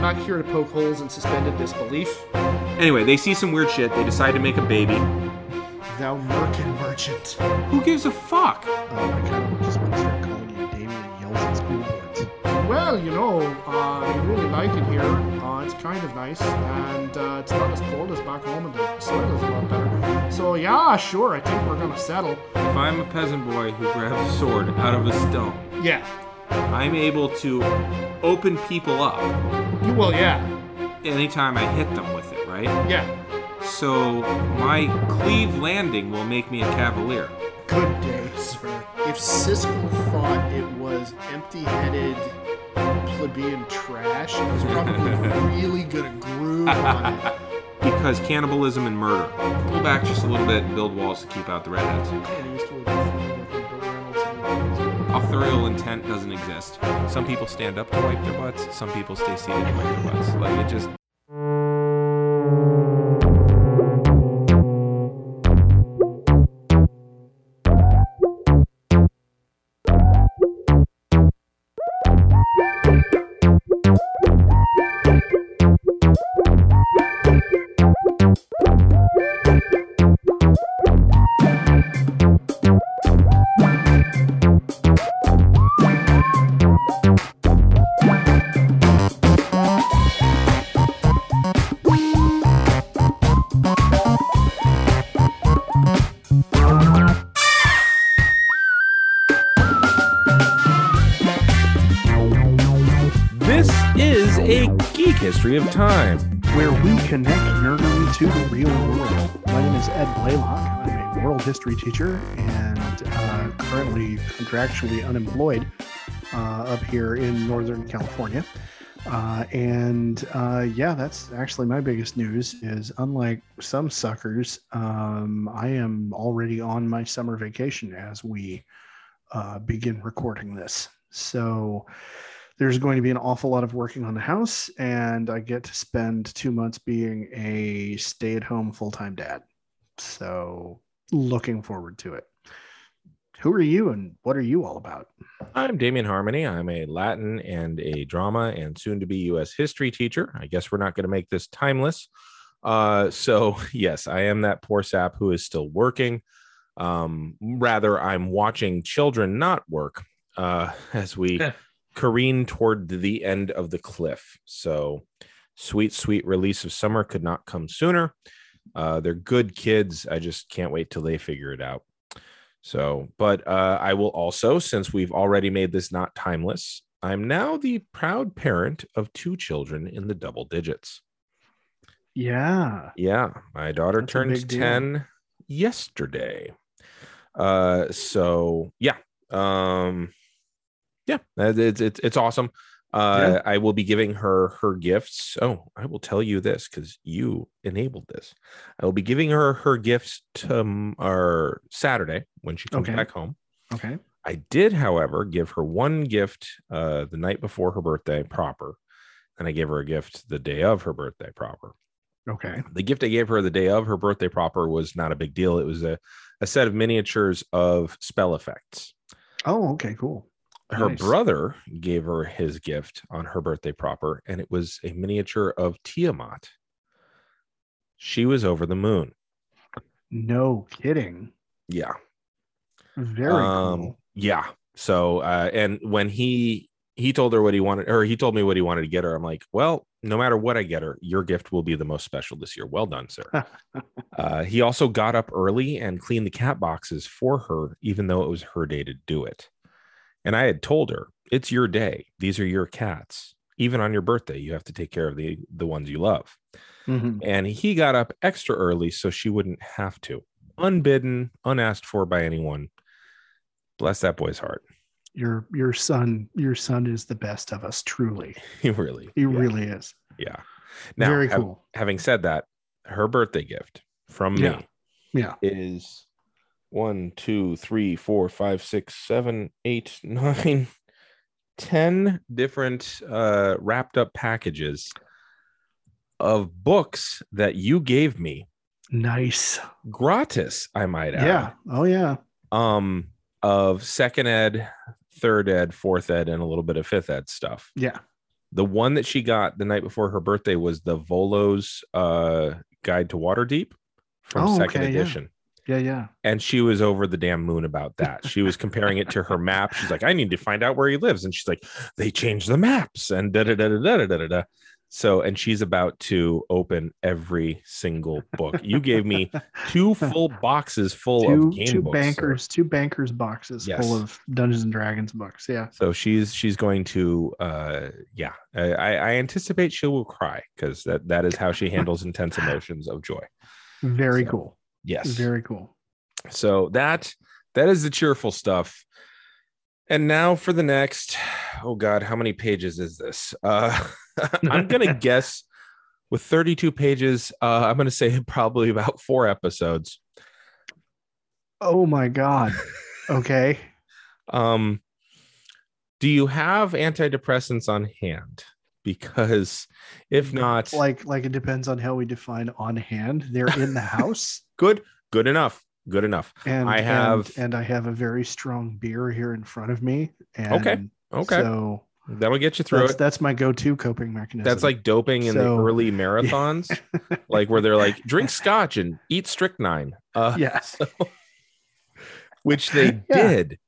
I'm not here to poke holes in suspended disbelief. Anyway, they see some weird shit. They decide to make a baby. Thou merkin merchant. Who gives a fuck? Oh my god, we just want to start calling you Damien Yells at school boards. Well, you know, uh, we really like it here. Uh, it's kind of nice, and uh, it's not as cold as back home, and the soil is a lot better. So yeah, sure, I think we're gonna settle. If I'm a peasant boy who grabs a sword out of a stone, Yeah. I'm able to open people up You well, yeah, anytime I hit them with it, right? yeah. So my cleave landing will make me a cavalier. Good day, sir. If Siskel thought it was empty-headed plebeian trash, he was probably really gonna groove on it. Because cannibalism and murder. Pull back just a little bit and build walls to keep out the redheads. Man, Authorial intent doesn't exist. Some people stand up to wipe their butts, some people stay seated to wipe their butts. Like it just history of time. Where we connect nerdery to the real world. My name is Ed Blaylock. I'm a world history teacher and uh, currently contractually unemployed uh, up here in Northern California. Uh, and uh, yeah, that's actually my biggest news. Is unlike some suckers, um, I am already on my summer vacation as we uh, begin recording this. So there's going to be an awful lot of working on the house, and I get to spend two months being a stay-at-home full-time dad. So looking forward to it. Who are you, and what are you all about? I'm Damien Harmony. I'm a Latin and a drama and soon to be US history teacher. I guess we're not going to make this timeless. Uh, so, yes, I am that poor sap who is still working. Um, rather, I'm watching children not work uh, as we careen toward the end of the cliff. So, sweet, sweet release of summer could not come sooner. Uh, they're good kids. I just can't wait till they figure it out. So, but uh, I will also, since we've already made this not timeless, I'm now the proud parent of two children in the double digits. Yeah, Yeah, my daughter That's turned big deal. 10 yesterday. Uh so yeah. Um yeah, it's it's it's awesome. Uh I will be giving her her gifts. Oh, I will tell you this cuz you enabled this. I will be giving her her gifts to our Saturday when she comes Okay. back home. okay. I did, however, give her one gift uh, the night before her birthday proper, and I gave her a gift the day of her birthday proper. Okay. The gift I gave her the day of her birthday proper was not a big deal. It was a, a set of miniatures of spell effects. Oh, okay, cool. Her Nice. brother gave her his gift on her birthday proper, and it was a miniature of Tiamat. She was over the moon. No kidding. Yeah. Very um cool. yeah so uh and when he he told her what he wanted or he told me what he wanted to get her i'm like well no matter what i get her your gift will be the most special this year well done sir uh he also got up early and cleaned the cat boxes for her even though it was her day to do it and i had told her it's your day these are your cats even on your birthday you have to take care of the the ones you love Mhm. and he got up extra early so she wouldn't have to unbidden unasked for by anyone bless that boy's heart Your your son, your son is the best of us, truly. he really He yeah, really is. yeah now Very cool. having said that her birthday gift from Yeah. me Yeah. is one two three four five six seven eight nine ten different uh wrapped up packages of books that you gave me Nice. gratis i might add Yeah. Oh yeah. um of second ed third ed fourth ed and a little bit of fifth ed stuff Yeah. The one that she got the night before her birthday was the Volo's uh, Guide to Waterdeep from Oh, second okay, edition. Yeah, yeah, yeah. And she was over the damn moon about that. She was comparing it to her map. She's like, I need to find out where he lives. And she's like, they changed the maps and da da da da da da da. So, and she's about to open every single book. You gave me two full boxes full two, of game two books, bankers, so. two bankers boxes yes. full of Dungeons and Dragons books. Yeah. So she's she's going to, uh, yeah. I, I anticipate she will cry because that that is how she handles intense emotions of joy. Very so, cool. Yes. Very cool. so that that is the cheerful stuff. And now for the next oh god, how many pages is this? Uh I'm gonna guess with 32 pages, uh I'm gonna say probably about four episodes. Oh my god. Okay. Um do you have antidepressants on hand? Because if not, like like it depends on how we define on hand. They're in the house. good, good enough, good enough. And I have- and, I have a very strong beer here in front of me. And Okay, Okay, So that'll get you through that's it. that's my go-to coping mechanism. That's like doping in So- the early marathons, like where they're like drink scotch and eat strychnine, uh, yeah. which they Yeah. did.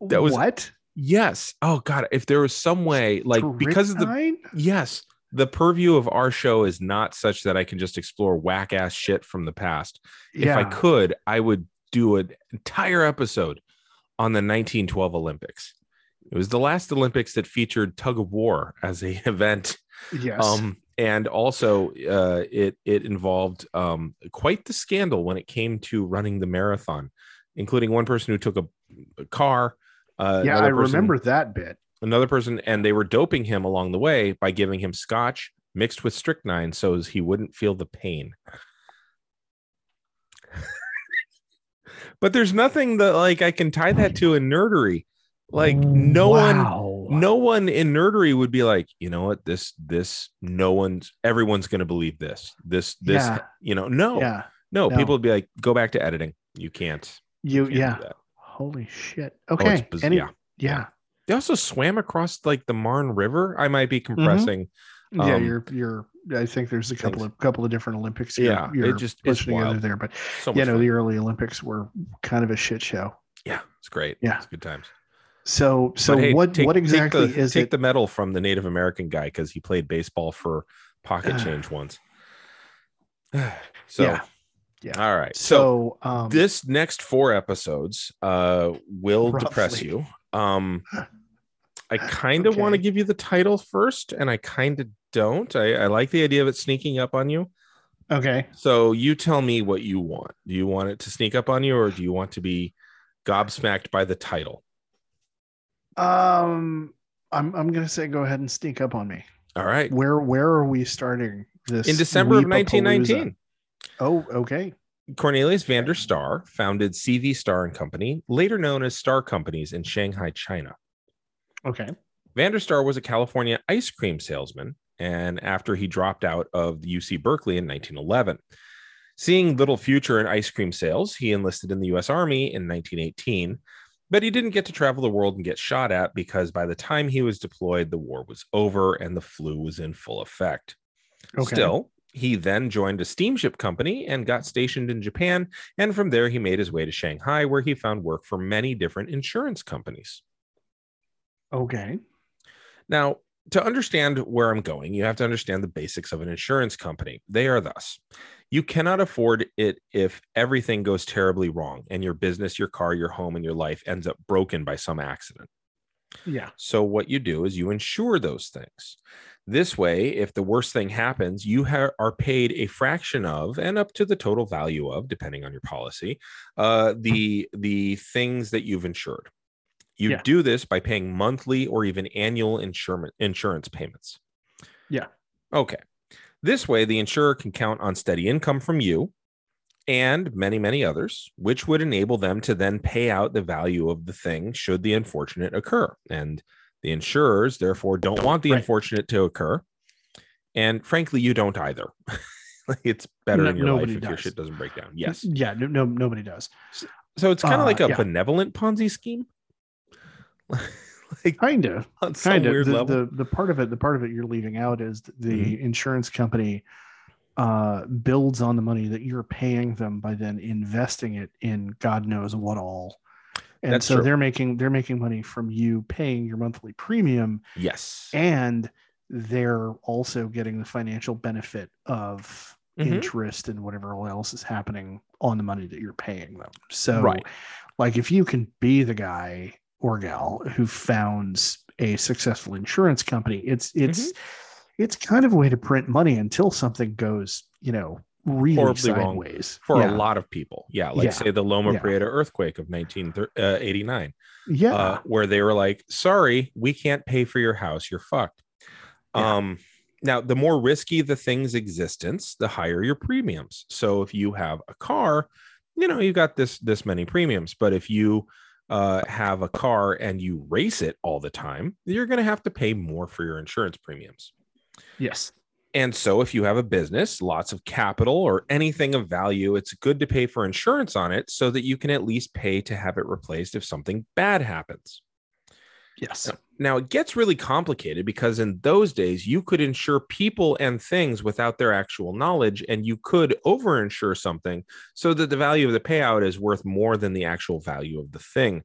that was- what? Yes. Oh god, if there was some way, like because of the Strychnine? yes, the purview of our show is not such that I can just explore whack ass shit from the past. If I could, I would do an entire episode on the 1912 Olympics. It was the last Olympics that featured tug of war as a event. Yes. Um, and also, uh, it it involved um, quite the scandal when it came to running the marathon, including one person who took a, a car. Uh, yeah, I person- remember that bit. another person, and they were doping him along the way by giving him scotch mixed with strychnine so he wouldn't feel the pain. but there's nothing that like I can tie that to a nerdery. Like no one no one in nerdery would be like, you know what, this this no one's everyone's gonna believe this. This this Yeah. you know, no, Yeah. no, no. people would be like, go back to editing. You can't. You can't do yeah. That. Holy shit. Oh, Okay. biz- Any- yeah. yeah. They also swam across like the Marne River. I might be Mm-hmm. compressing. yeah, Um, you're you're I think there's a couple things. of couple of different Olympics Yeah, you're, it you're just- it's pushing together wild. there. But So you know, fun. the early Olympics were kind of a shit show. Yeah, it's great. Yeah. it's good times. So so hey, what take- what take exactly the, is take it? the medal from the Native American guy because he played baseball for pocket change once. so, Yeah. Yeah. all right. So, so um this next four episodes uh will depress you. Um, I kind of want to give you the title first, and I kind of don't. I, I like the idea of it sneaking up on you. okay. So you tell me what you want. Do you want it to sneak up on you, or do you want to be gobsmacked by the title? Um I'm I'm gonna say go ahead and sneak up on me. All right. Where where are we starting this In December of 1919, Oh, okay. Cornelius Vander Starr founded CV Starr and Company, later known as Starr Companies in Shanghai, China. Okay. Vander Starr was a California ice cream salesman, and after he dropped out of the UC Berkeley in 1911. Seeing little future in ice cream sales, he enlisted in the US Army in 1918, but he didn't get to travel the world and get shot at because by the time he was deployed, the war was over and the flu was in full effect. Okay. Still, he then joined a steamship company and got stationed in Japan. And from there, he made his way to Shanghai, where he found work for many different insurance companies. Okay. Now, to understand where I'm going, you have to understand the basics of an insurance company. They are thus you cannot afford it if everything goes terribly wrong and your business, your car, your home, and your life ends up broken by some accident. Yeah. So, what you do is you insure those things. This way, if the worst thing happens, you ha- are paid a fraction of and up to the total value of, depending on your policy, uh, the the things that you've insured. You Yeah. do this by paying monthly or even annual insurance insurance payments. Yeah. Okay. This way, the insurer can count on steady income from you and many, many others, which would enable them to then pay out the value of the thing should the unfortunate occur. And the insurers, therefore, don't want the Right. unfortunate to occur. And frankly, you don't either. It's better No- in your life if your shit doesn't break down. Yes. Yeah. No, no nobody does. So it's kind of Uh, like a yeah. benevolent Ponzi scheme. like Kind of. kind of the, the the part of it the part of it you're leaving out is the Mm-hmm. insurance company uh builds on the money that you're paying them by then investing it in god knows what all and That's so true. they're making they're making money from you paying your monthly premium yes. and they're also getting the financial benefit of Mhm. interest and whatever else is happening on the money that you're paying them so Right. like if you can be the guy or gal who founds a successful insurance company it's it's Mm-hmm. it's kind of a way to print money until something goes you know really Horribly wrong sideways for yeah. a lot of people. Yeah, like Yeah. say the Loma Yeah. Prieta earthquake of 1989, yeah uh, where they were like, "Sorry, we can't pay for your house. You're fucked." Um, now, the more risky the thing's existence, the higher your premiums. So if you have a car, you know you got this this many premiums. But if you uh, have a car and you race it all the time, you're going to have to pay more for your insurance premiums. yes And so, if you have a business, lots of capital, or anything of value, it's good to pay for insurance on it so that you can at least pay to have it replaced if something bad happens. yes Now, it gets really complicated because in those days, you could insure people and things without their actual knowledge, and you could overinsure something so that the value of the payout is worth more than the actual value of the thing.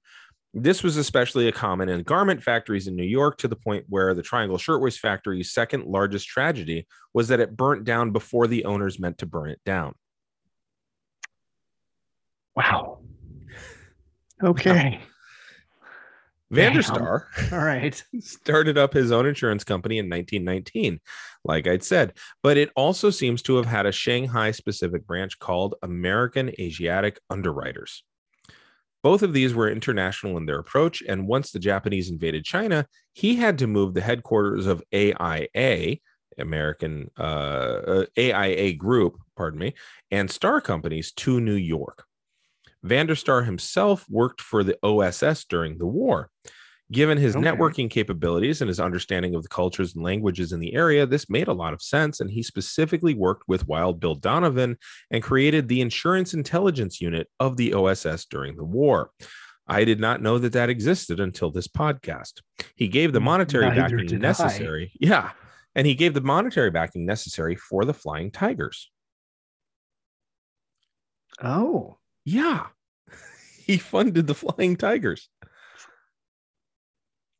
This was especially a common in garment factories in New York to the point where the Triangle Shirtwaist Factory's second largest tragedy was that it burnt down before the owners meant to burn it down. wow okay Damn. Vander Starr all right started up his own insurance company in 1919, like I'd said, but it also seems to have had a Shanghai specific branch called American Asiatic Underwriters. Both of these were international in their approach, and once the Japanese invaded China, he had to move the headquarters of AIA, American uh, uh, AIA Group, pardon me, and Starr Companies to New York. Vander Starr himself worked for the OSS during the war. Given his Okay. networking capabilities and his understanding of the cultures and languages in the area, this made a lot of sense. And he specifically worked with Wild Bill Donovan and created the Insurance Intelligence Unit of the OSS during the war. I did not know that that existed until this podcast. He gave the monetary Neither backing did I. necessary. Yeah. And he gave the monetary backing necessary for the Flying Tigers. oh Yeah. He funded the Flying Tigers.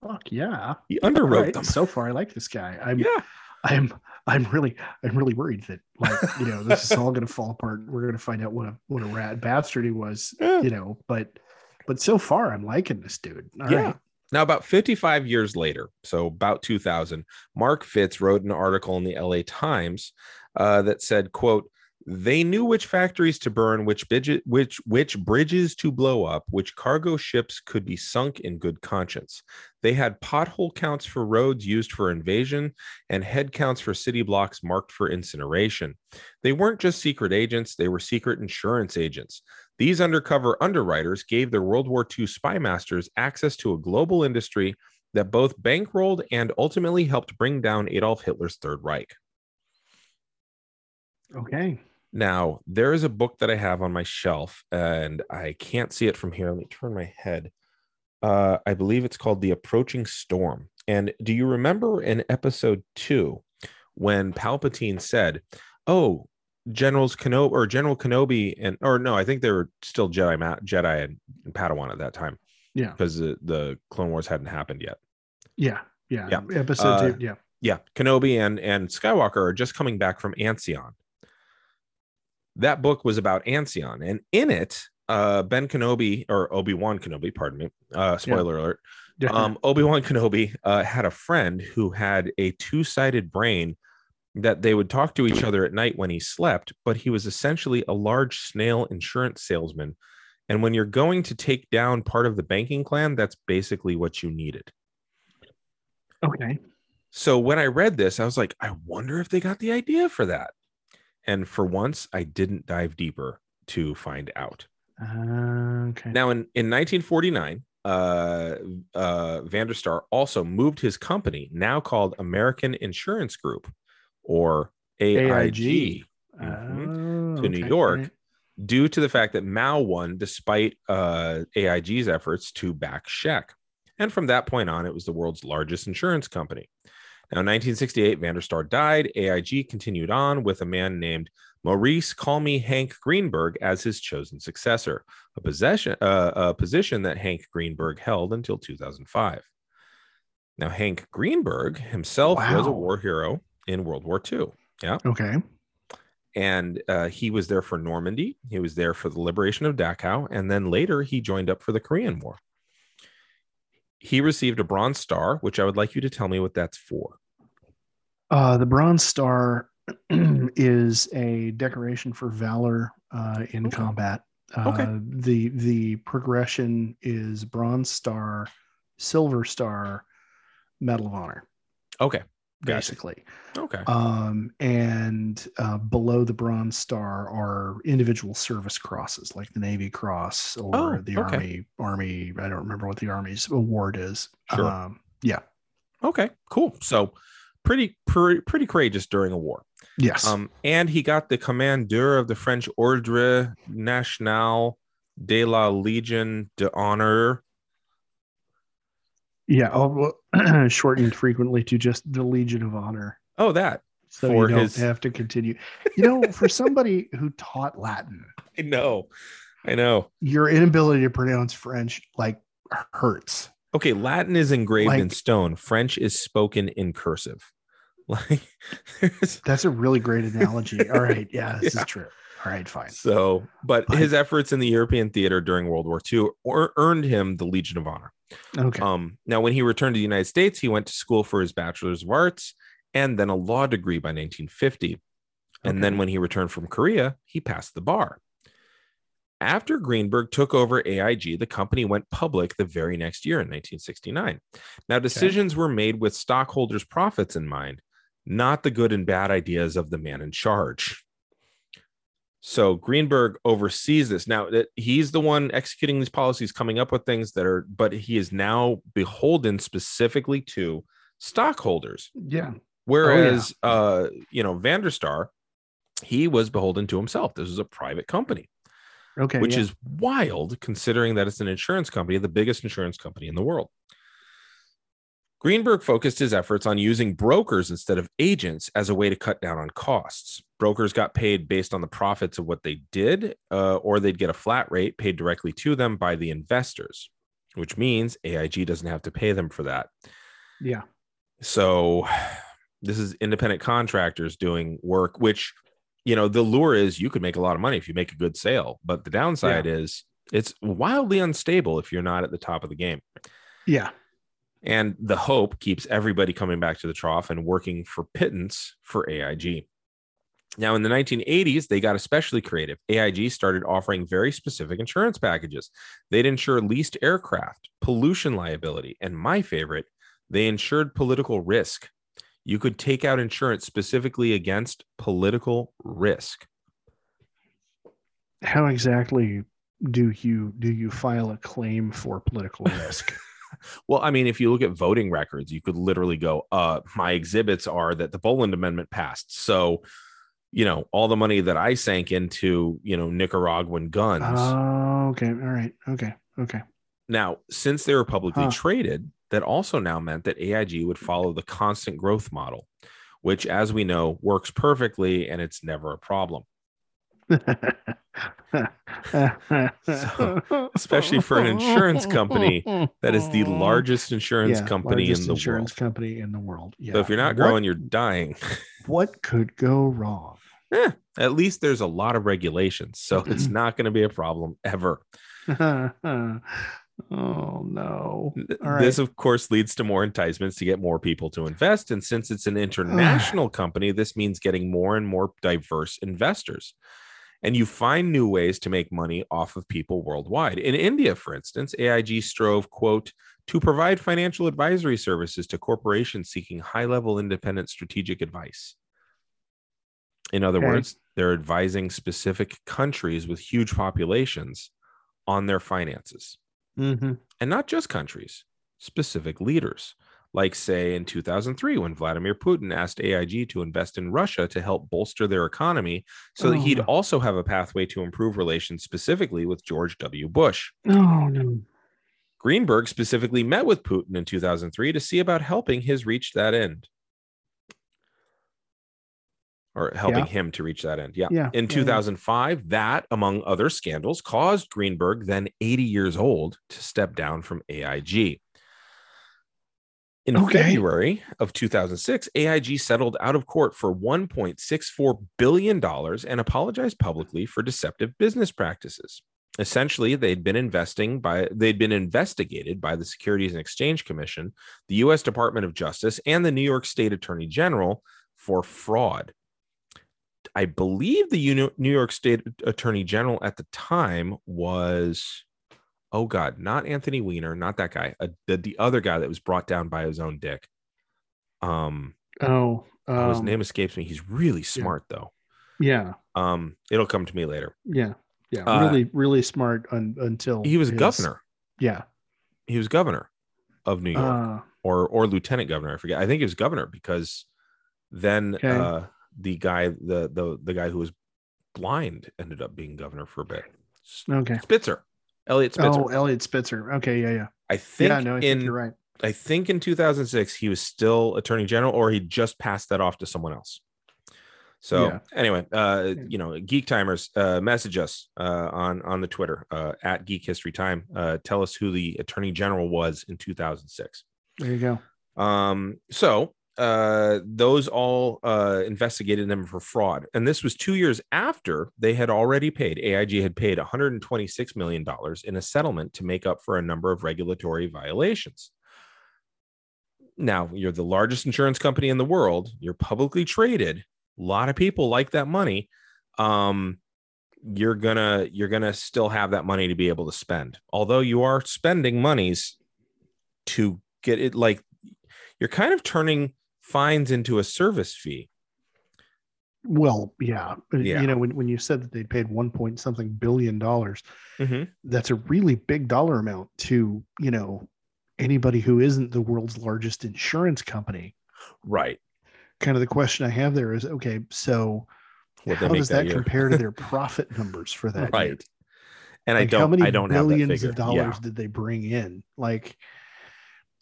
Fuck yeah He underwrote right, them. so far i like this guy i'm Yeah. I'm I'm really I'm really worried that like you know this is all gonna fall apart. We're gonna find out what a what a rat bastard he was, Yeah. you know. But but so far I'm liking this dude. All Yeah. right. Now, about 55 years later, so about 2000, Mark Fitz wrote an article in the LA Times uh, that said, "quote They knew which factories to burn, which which which bridges to blow up, which cargo ships could be sunk in good conscience. They had pothole counts for roads used for invasion and head counts for city blocks marked for incineration. They weren't just secret agents; they were secret insurance agents." These undercover underwriters gave the World War II spy masters access to a global industry that both bankrolled and ultimately helped bring down Adolf Hitler's Third Reich. Okay. Now, there is a book that I have on my shelf, and I can't see it from here. Let me turn my head. Uh, I believe it's called The Approaching Storm. And do you remember in episode two when Palpatine said, Oh, Generals Kenobi or General Kenobi and or no, I think they were still Jedi Ma- Jedi and, and Padawan at that time Yeah. because the, the Clone Wars hadn't happened yet. Yeah. Yeah. Yeah. Episode Uh, two. Yeah. Yeah, Kenobi and and Skywalker are just coming back from Ansion. That book was about Ansion, and in it, uh, Ben Kenobi or Obi Wan Kenobi, pardon me, uh, spoiler alert. Yeah. Um, Obi Wan Kenobi uh, had a friend who had a two sided brain that they would talk to each other at night when he slept, but he was essentially a large snail insurance salesman. And when you're going to take down part of the banking clan, that's basically what you needed. okay. So when I read this, I was like, I wonder if they got the idea for that. And for once, I didn't dive deeper to find out. Uh, okay. Now, in, in 1949, uh, uh, Vander Starr also moved his company, now called American Insurance Group or AIG, AIG. mhm, Oh, to New okay. York. Right. due to the fact that Mao won despite uh, AIG's efforts to back Shek. And from that point on, it was the world's largest insurance company. Now, in 1968, Vander Starr died. AIG continued on with a man named Maurice Call Me Hank Greenberg as his chosen successor, a, possession, uh, a position that Hank Greenberg held until 2005. Now, Hank Greenberg himself was a war hero in World War II. Yeah. Okay. And uh, he was there for Normandy. He was there for the liberation of Dachau. And then later he joined up for the Korean War. He received a Bronze Star, which I would like you to tell me what that's for. Uh, the Bronze Star is a decoration for valor uh, in Okay. combat. Uh, Okay. The the progression is Bronze Star, Silver Star, Medal of Honor, Okay. Basically. Okay. Um, and uh, below the Bronze Star are individual service crosses, like the Navy Cross or Oh, the okay. Army Army. I don't remember what the Army's award is. Sure. Um, yeah. Okay. Cool. So pretty, pretty, pretty courageous during a war. Yes. Um, and he got the commandeur of the French Ordre National de la Légion d'Honneur. Yeah, well, shortened frequently to just the Legion of Honor. Oh, that. So For you don't his- have to continue. You know, for somebody who taught Latin, I know. I know. your inability to pronounce French like hurts. Okay, Latin is engraved in stone. French is spoken in cursive. Like That's a really great analogy. All right, yeah, this Yeah. is true. All right, fine. so, but I- his efforts in the European theater during World War II or, earned him the Legion of Honor. Okay. Um, now, when he returned to the United States, he went to school for his bachelor's of arts and then a law degree by 1950. And then when he returned from Korea, he passed the bar. After Greenberg took over AIG, the company went public the very next year in 1969. Now, decisions were made with stockholders' profits in mind, not the good and bad ideas of the man in charge. So Greenberg oversees this. Now that he's the one executing these policies, coming up with things that are, but he is now beholden specifically to stockholders. yeah. Whereas, uh, you know, Vander Starr, he was beholden to himself. This was a private company, Okay. which yeah. is wild considering that it's an insurance company, the biggest insurance company in the world. Greenberg focused his efforts on using brokers instead of agents as a way to cut down on costs. Brokers got paid based on the profits of what they did, uh, or they'd get a flat rate paid directly to them by the investors, which means AIG doesn't have to pay them for that. yeah. So this is independent contractors doing work, which, you know, the lure is you could make a lot of money if you make a good sale. But the downside is it's wildly unstable if you're not at the top of the game. Yeah. And the hope keeps everybody coming back to the trough and working for pittance for AIG. Now, in the 1980s, they got especially creative. AIG started offering very specific insurance packages. They'd insure leased aircraft, pollution liability, and my favorite, they insured political risk. You could take out insurance specifically against political risk. How exactly do you do you file a claim for political risk? Well, I mean, if you look at voting records, you could literally go, uh, my exhibits are that the Boland Amendment passed. So, you know, all the money that I sank into, you know, Nicaraguan guns. Oh, okay. All right. Okay. Okay. now, since they were publicly Huh. traded, that also now meant that AIG would follow the constant growth model, which, as we know, works perfectly and it's never a problem. Especially for an insurance company That is the largest insurance Yeah, company largest in the insurance world. company in the world. Yeah. So if you're not What- growing, you're dying. what could go wrong? Eh, at least there's a lot of regulations, so it's not going to be a problem ever. oh no. Th- This, of course, leads to more enticements to get more people to invest. And since it's an international company, this means getting more and more diverse investors. And you find new ways to make money off of people worldwide. In India, for instance, AIG strove, quote, to provide financial advisory services to corporations seeking high level independent strategic advice. In other Okay. words, they're advising specific countries with huge populations on their finances Mhm. and not just countries, specific leaders. Like, say, in 2003, when Vladimir Putin asked AIG to invest in Russia to help bolster their economy so that Oh, he'd also have a pathway to improve relations specifically with George W. Bush. Oh no. Greenberg specifically met with Putin in 2003 to see about helping his reach that end. Or helping Yeah. him to reach that end. Yeah. Yeah, In yeah, yeah. 2005, that, among other scandals, caused Greenberg, then 80 years old, to step down from AIG. In Okay. February of 2006, AIG settled out of court for $1.64 billion and apologized publicly for deceptive business practices. Essentially, they'd been investing by they'd been investigated by the Securities and Exchange Commission, the US Department of Justice, and the New York State Attorney General for fraud. I believe the New York State Attorney General at the time was, oh God, not Anthony Weiner, not that guy, uh, the, the other guy that was brought down by his own dick. Um, Oh, oh, his um, name escapes me. He's really smart though. Yeah, Um, it'll come to me later. yeah, yeah. Uh, really, really smart un, until He was his- governor. Yeah. He was governor of New York, Uh, or or lieutenant governor. I forget. I think he was governor because then Okay. uh, the guy, the the the guy who was blind, ended up being governor for a bit. Okay. Spitzer, Eliot Spitzer. Oh, Eliot Spitzer. Okay, yeah, yeah. I think yeah, no, I in think you're right. I think in 2006 he was still attorney general, or he just passed that off to someone else. So Yeah. anyway, uh, you know, geek timers, uh, message us uh, on on the Twitter uh, at Geek History Time. Uh, tell us who the attorney general was in 2006. There you go. Um, so uh, those all uh, investigated them for fraud, and this was two years after they had already paid. AIG had paid 126 million dollars in a settlement to make up for a number of regulatory violations. Now you're the largest insurance company in the world. You're publicly traded. A lot of people like that money. Um, you're gonna you're gonna still have that money to be able to spend. Although you are spending monies to get it like you're kind of turning fines into a service fee. Well, yeah. Yeah. You know, when, when you said that they paid one point something billion dollars, Mm-hmm. that's a really big dollar amount to, you know, anybody who isn't the world's largest insurance company. Right. Kind of the question I have there is okay, so What how does that that, compare to their profit numbers for that? year? Right. And Like, I don't how many I don't have that billions of dollars Yeah. did they bring in? Like,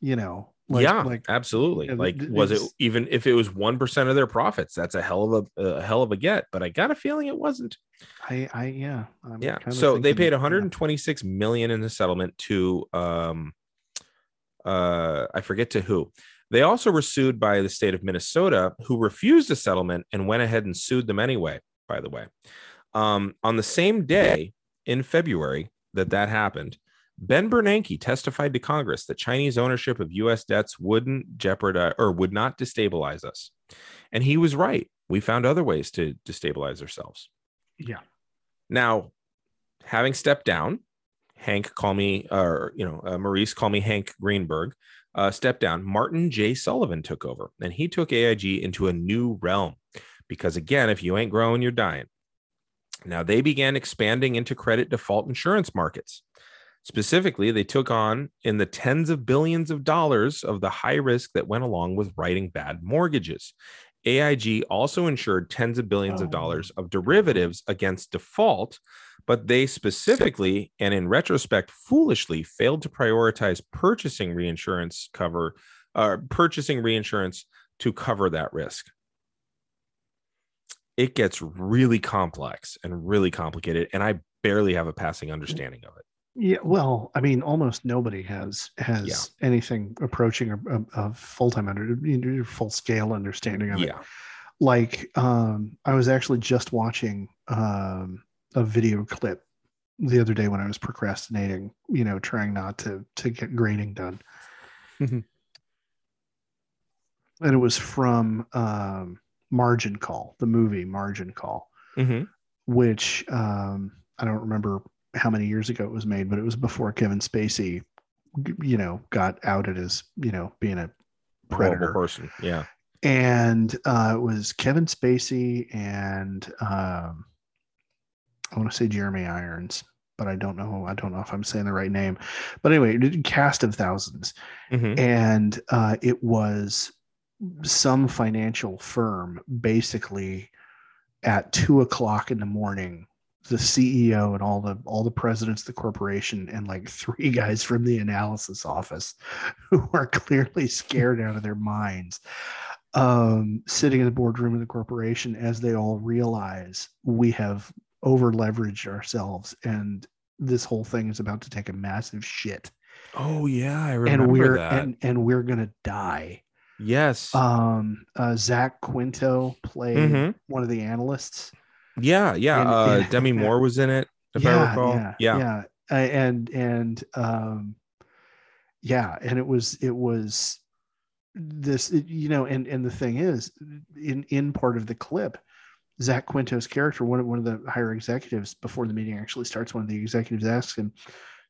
you know, like, yeah, like absolutely. you know, like, was it even if it was one percent of their profits? That's a hell of a, a hell of a get. But I got a feeling it wasn't. I, I, yeah, I'm yeah. So they paid yeah. 126 million in the settlement to um, uh, I forget to who. They also were sued by the state of Minnesota, who refused a settlement and went ahead and sued them anyway. By the way, um, on the same day in February that that happened, Ben Bernanke testified to Congress that Chinese ownership of U.S. debts wouldn't jeopardize or would not destabilize us, and he was right. We found other ways to destabilize ourselves. Yeah. Now, having stepped down, Hank, call me, or you know, uh, Maurice, call me Hank Greenberg, uh, stepped down. Martin J. Sullivan took over, and he took AIG into a new realm. Because again, if you ain't growing, you're dying. Now they began expanding into credit default insurance markets. Specifically, they took on in the tens of billions of dollars of the high risk that went along with writing bad mortgages. AIG also insured tens of billions of Oh. dollars of derivatives against default, but they specifically and in retrospect foolishly failed to prioritize purchasing reinsurance cover uh, purchasing reinsurance to cover that risk. It gets really complex and really complicated, and I barely have a passing understanding of it. Yeah, well, I mean, almost nobody has has Yeah. anything approaching a, a, a full time under full scale understanding of it. Like, um, I was actually just watching um, a video clip the other day when I was procrastinating, you know, trying not to to get grading done, Mhm. and it was from um, Margin Call, the movie Margin Call. hmm which um, I don't remember how many years ago it was made, but it was before Kevin Spacey, you know, got outed as you know being a Horrible predator. person. Yeah. And uh, it was Kevin Spacey and um, I want to say Jeremy Irons, but I don't know. I don't know if I'm saying the right name. But anyway, cast of thousands, Mhm. and uh, it was some financial firm basically at two o'clock in the morning the CEO and all the all the presidents of the corporation and like three guys from the analysis office who are clearly scared out of their minds um, sitting in the boardroom of the corporation as they all realize we have over leveraged ourselves and this whole thing is about to take a massive shit Oh yeah, I remember and we're that. and and we're gonna die yes. um uh zach quinto played Mhm. one of the analysts yeah, yeah. and- uh, and- Demi Moore was in it, if I recall. yeah, yeah. yeah. Uh, and and um, yeah, and it was it was this, it- you know, and and the thing is, in in part of the clip, Zach Quinto's character, one of one of the higher executives, before the meeting actually starts, one of the executives asks him,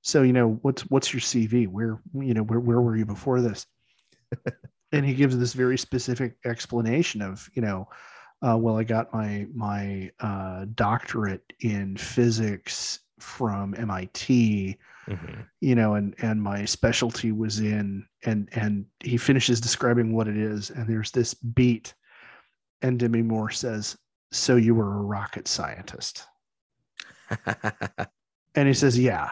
"So, you know, what's what's your CV? Where you know where where were you before this?" and he gives this very specific explanation of, you know, uh, well, I got my my uh, doctorate in physics from MIT, Mhm. you know, and and my specialty was in and and he finishes describing what it is, and there's this beat, and Demi Moore says, "So you were a rocket scientist?" And he says, "Yeah."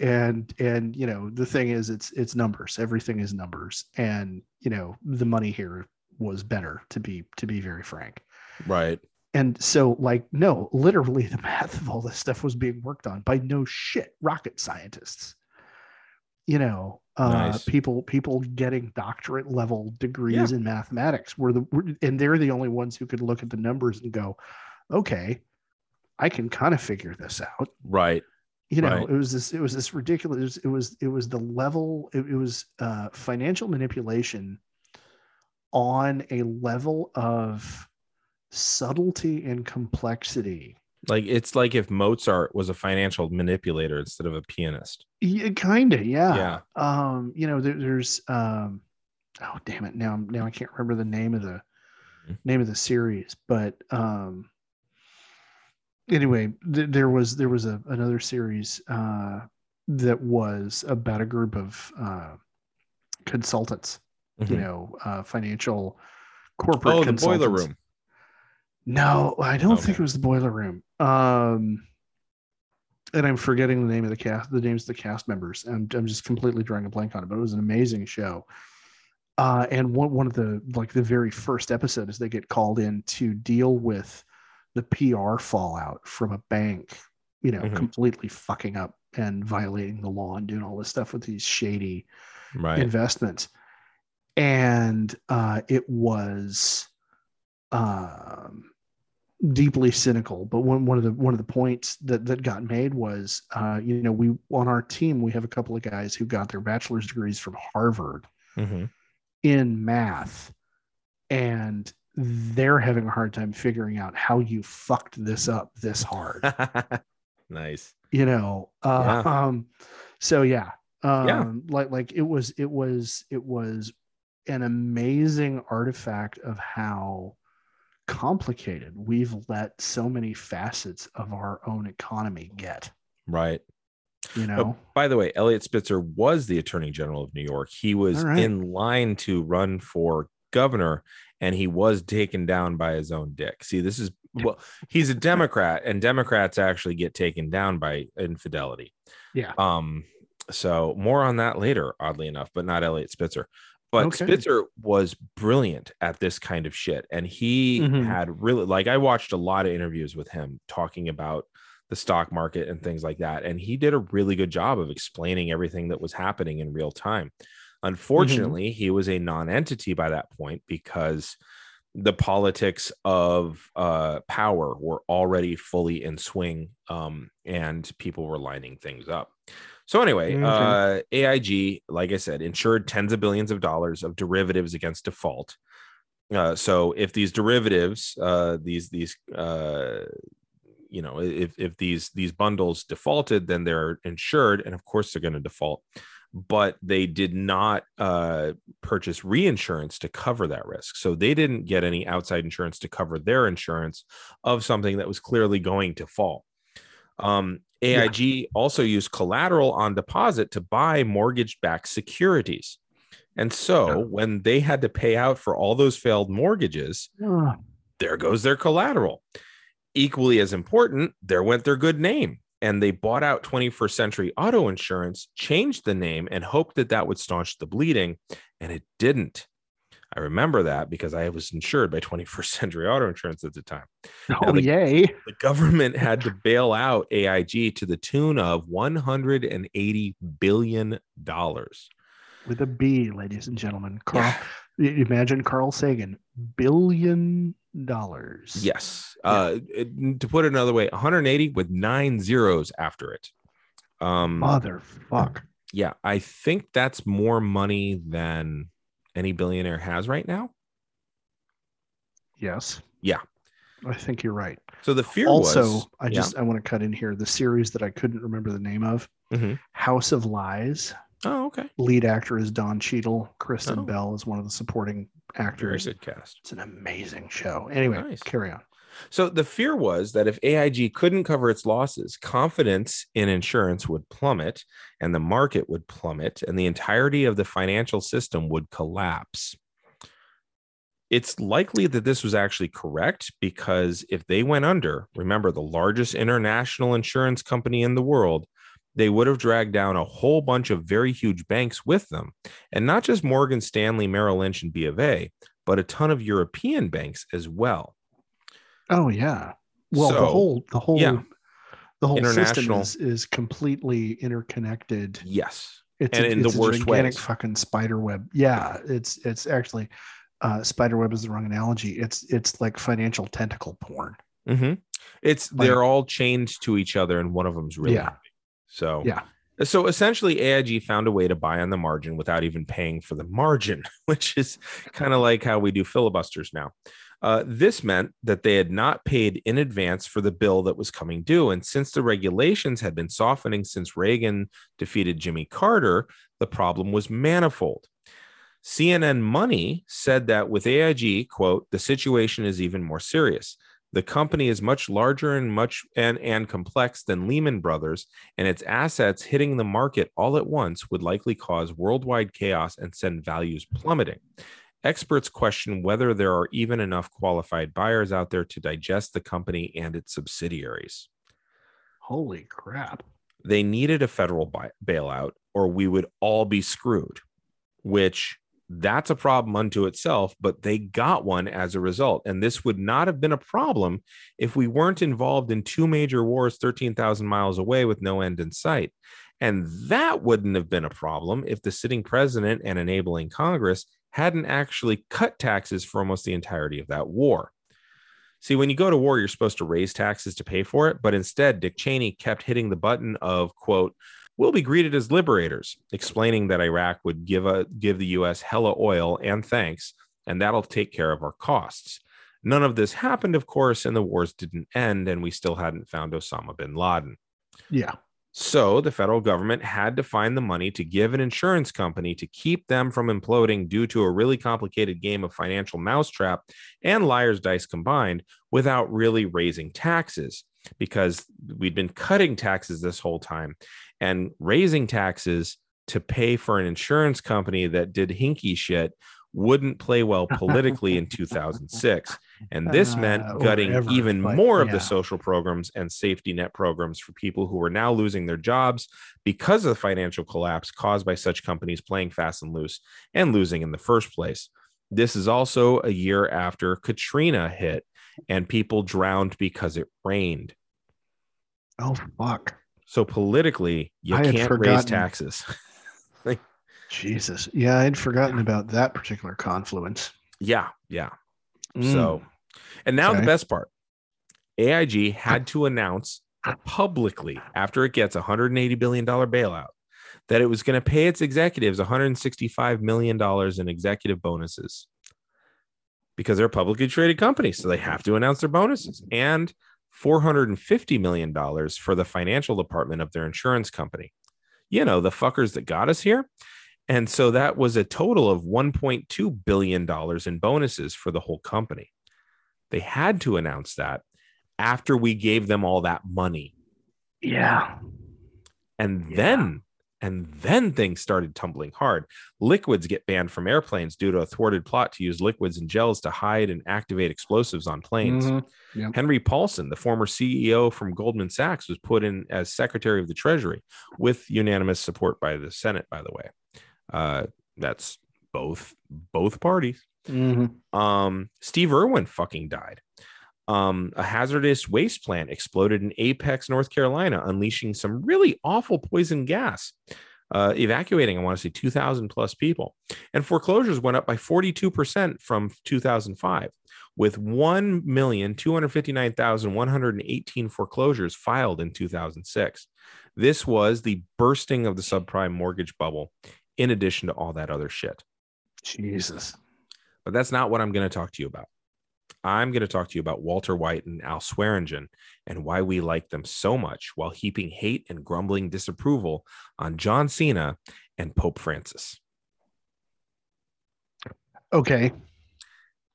And and you know the thing is, it's it's numbers. Everything is numbers, and you know the money here was better to be to be very frank right. and so like no literally the math of all this stuff was being worked on by no shit rocket scientists you know uh Nice. people people getting doctorate level degrees in mathematics were the were, and they're the only ones who could look at the numbers and go okay i can kind of figure this out Right. you know Right. it was this it was this ridiculous it was it was the level it, it was uh financial manipulation on a level of subtlety and complexity Like it's like if Mozart was a financial manipulator instead of a pianist. yeah, kind of yeah. Yeah. um you know there, there's um oh damn it now now i can't remember the name of the Mhm. name of the series but um anyway th- there was there was a another series uh that was about a group of uh consultants you Mhm. know uh financial corporate Oh, the boiler room. No i don't think it was the boiler room. Um and i'm forgetting the name of the cast the names of the cast members. I'm, I'm just completely drawing a blank on it but it was an amazing show. Uh and one, one of the like the very first episode is they get called in to deal with the pr fallout from a bank you know Mhm. completely fucking up and violating the law and doing all this stuff with these shady Right. investments. And uh, it was um, deeply cynical but one, one of the one of the points that that got made was uh, you know we on our team we have a couple of guys who got their bachelor's degrees from harvard Mhm. in math and they're having a hard time figuring out how you fucked this up this hard nice. you know uh, um so yeah um Yeah. like like it was it was it was an amazing artifact of how complicated we've let so many facets of our own economy get Right. you Oh, know by the way, Eliot Spitzer was the Attorney General of New York. He was right. in line to run for governor, and he was taken down by his own dick. See, this is well, he's a Democrat, and Democrats actually get taken down by infidelity. Yeah. Um. So more on that later, oddly enough, but not Eliot Spitzer. But Okay. Spitzer was brilliant at this kind of shit, and he Mhm. had really like I watched a lot of interviews with him talking about the stock market and things like that. And he did a really good job of explaining everything that was happening in real time. Unfortunately, he was a non entity by that point because the politics of uh, power were already fully in swing um, and people were lining things up. So, anyway, Okay. uh, AIG, like I said, insured tens of billions of dollars of derivatives against default. Uh, so if these derivatives, uh, these these uh, you know if if these these bundles defaulted then they're insured and of course they're going to default but they did not uh, purchase reinsurance to cover that risk so they didn't get any outside insurance to cover their insurance of something that was clearly going to fall um, aig also used collateral on deposit to buy mortgage-backed securities and so Yeah. when they had to pay out for all those failed mortgages Ah, there goes their collateral. Equally as important, there went their good name. And they bought out 21st Century Auto Insurance, changed the name, and hoped that that would staunch the bleeding. And it didn't. I remember that because I was insured by 21st Century Auto Insurance at the time. Oh, the- yay. The government had to bail out AIG to the tune of 180 billion dollars. With a B, ladies and gentlemen. Carl, you imagine Carl Sagan, billion dollars. Yes. Uh, it- to put it another way, 180 with nine zeros after it. Um, Motherfuck. yeah, I think that's more money than any billionaire has right now. Yes. Yeah. I think you're right. So the fear also, was, I yeah. just I want to cut in here the series that I couldn't remember the name of, Mhm. House of Lies. oh, okay, Lead actor is Don Cheadle. Kristen Oh. Bell is one of the supporting actors. very good cast. It's an amazing show. Anyway, Nice. carry on. So the fear was that if AIG couldn't cover its losses, confidence in insurance would plummet and the market would plummet and the entirety of the financial system would collapse. It's likely that this was actually correct because if they went under, remember the largest international insurance company in the world, they would have dragged down a whole bunch of very huge banks with them. And not just Morgan Stanley, Merrill Lynch, and B of A, but a ton of European banks as well. Oh yeah. Well, the So, whole the whole yeah. the whole system International- is, is completely interconnected. Yes. It's And a, in the it's a worst gigantic ways. fucking spider web. Yeah, it's it's actually uh, spider web is the wrong analogy. It's it's like financial tentacle porn. Mm-hmm. It's Like- they're all chained to each other, and one of them's really Yeah. So Yeah. So essentially, AIG found a way to buy on the margin without even paying for the margin, which is kind of like how we do filibusters now. Uh, this meant that they had not paid in advance for the bill that was coming due. And since the regulations had been softening since Reagan defeated Jimmy Carter, the problem was manifold. CNN Money said that with AIG, quote, the situation is even more serious. The company is much larger and much and, and complex than Lehman Brothers, and its assets hitting the market all at once would likely cause worldwide chaos and send values plummeting. Experts question whether there are even enough qualified buyers out there to digest the company and its subsidiaries. Holy crap! They needed a federal buy- bailout, or we would all be screwed, which that's a problem unto itself, but they got one as a result. And this would not have been a problem if we weren't involved in two major wars 13,000 miles away with no end in sight. And that wouldn't have been a problem if the sitting president and enabling Congress hadn't actually cut taxes for almost the entirety of that war. See, when you go to war, you're supposed to raise taxes to pay for it, but instead, Dick Cheney kept hitting the button of, quote, we'll be greeted as liberators, explaining that Iraq would give a give the US hella oil and thanks, and that'll take care of our costs. None of this happened, of course, and the wars didn't end, and we still hadn't found Osama bin Laden. Yeah, So the federal government had to find the money to give an insurance company to keep them from imploding due to a really complicated game of financial mousetrap and liar's dice combined without really raising taxes because we'd been cutting taxes this whole time and raising taxes to pay for an insurance company that did hinky shit wouldn't play well politically in 2006 and this meant Uh, or gutting even but more of yeah. the social programs and safety net programs for people who were now losing their jobs because of the financial collapse caused by such companies playing fast and loose and losing in the first place. This is also a year after Katrina hit and people drowned because it rained. Oh fuck! So politically, you I can't raise taxes. Jesus, yeah, I'd forgotten about that particular confluence. yeah, yeah. Mm. So, and now the best part AIG had to announce publicly after it gets a $180 billion bailout that it was going to pay its executives $165 million in executive bonuses because they're a publicly traded company. So they have to announce their bonuses and $450 million for the financial department of their insurance company. You know, the fuckers that got us here. And so that was a total of $1.2 billion in bonuses for the whole company. They had to announce that after we gave them all that money. yeah, And Yeah. then And then things started tumbling hard. Liquids get banned from airplanes due to a thwarted plot to use liquids and gels to hide and activate explosives on planes. Mhm. Yep. Henry Paulson, the former CEO from Goldman Sachs, was put in as Secretary of the Treasury with unanimous support by the Senate, by the way. Uh, that's both both parties. Mhm. Um, Steve Irwin fucking died. Um, a hazardous waste plant exploded in Apex, North Carolina, unleashing some really awful poison gas, uh, evacuating, I want to say, 2,000 plus people. And foreclosures went up by 42% from 2005, with 1,259,118 foreclosures filed in 2006. This was the bursting of the subprime mortgage bubble, in addition to all that other shit. Jesus. But that's not what I'm going to talk to you about. I'm going to talk to you about Walter White and Al Swearingen and why we like them so much while heaping hate and grumbling disapproval on John Cena and Pope Francis. Okay.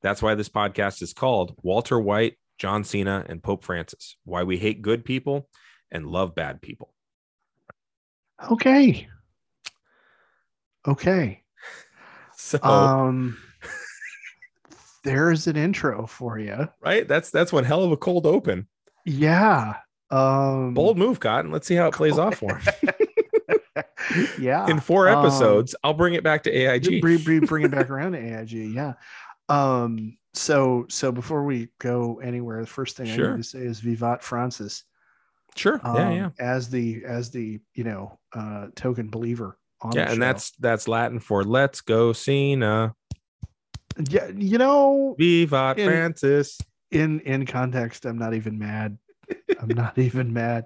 That's why this podcast is called Walter White, John Cena, and Pope Francis Why We Hate Good People and Love Bad People. Okay. Okay. So, Um there's an intro for you. right? That's that's one hell of a cold open. Yeah. Um Bold move, Cotton. Let's see how it plays off for him. yeah. In four Um, episodes, I'll bring it back to AIG. bring, bring, bring it back around to AIG. Yeah. Um, so so before we go anywhere, the first thing I Sure. need to say is Vivat Francis. Sure. Um, yeah, yeah. As the as the you know uh token believer Yeah, and show. that's that's Latin for "Let's go, Cena." yeah, you know, Vivat In- Francis. in in context, I'm not even mad. I'm not even mad.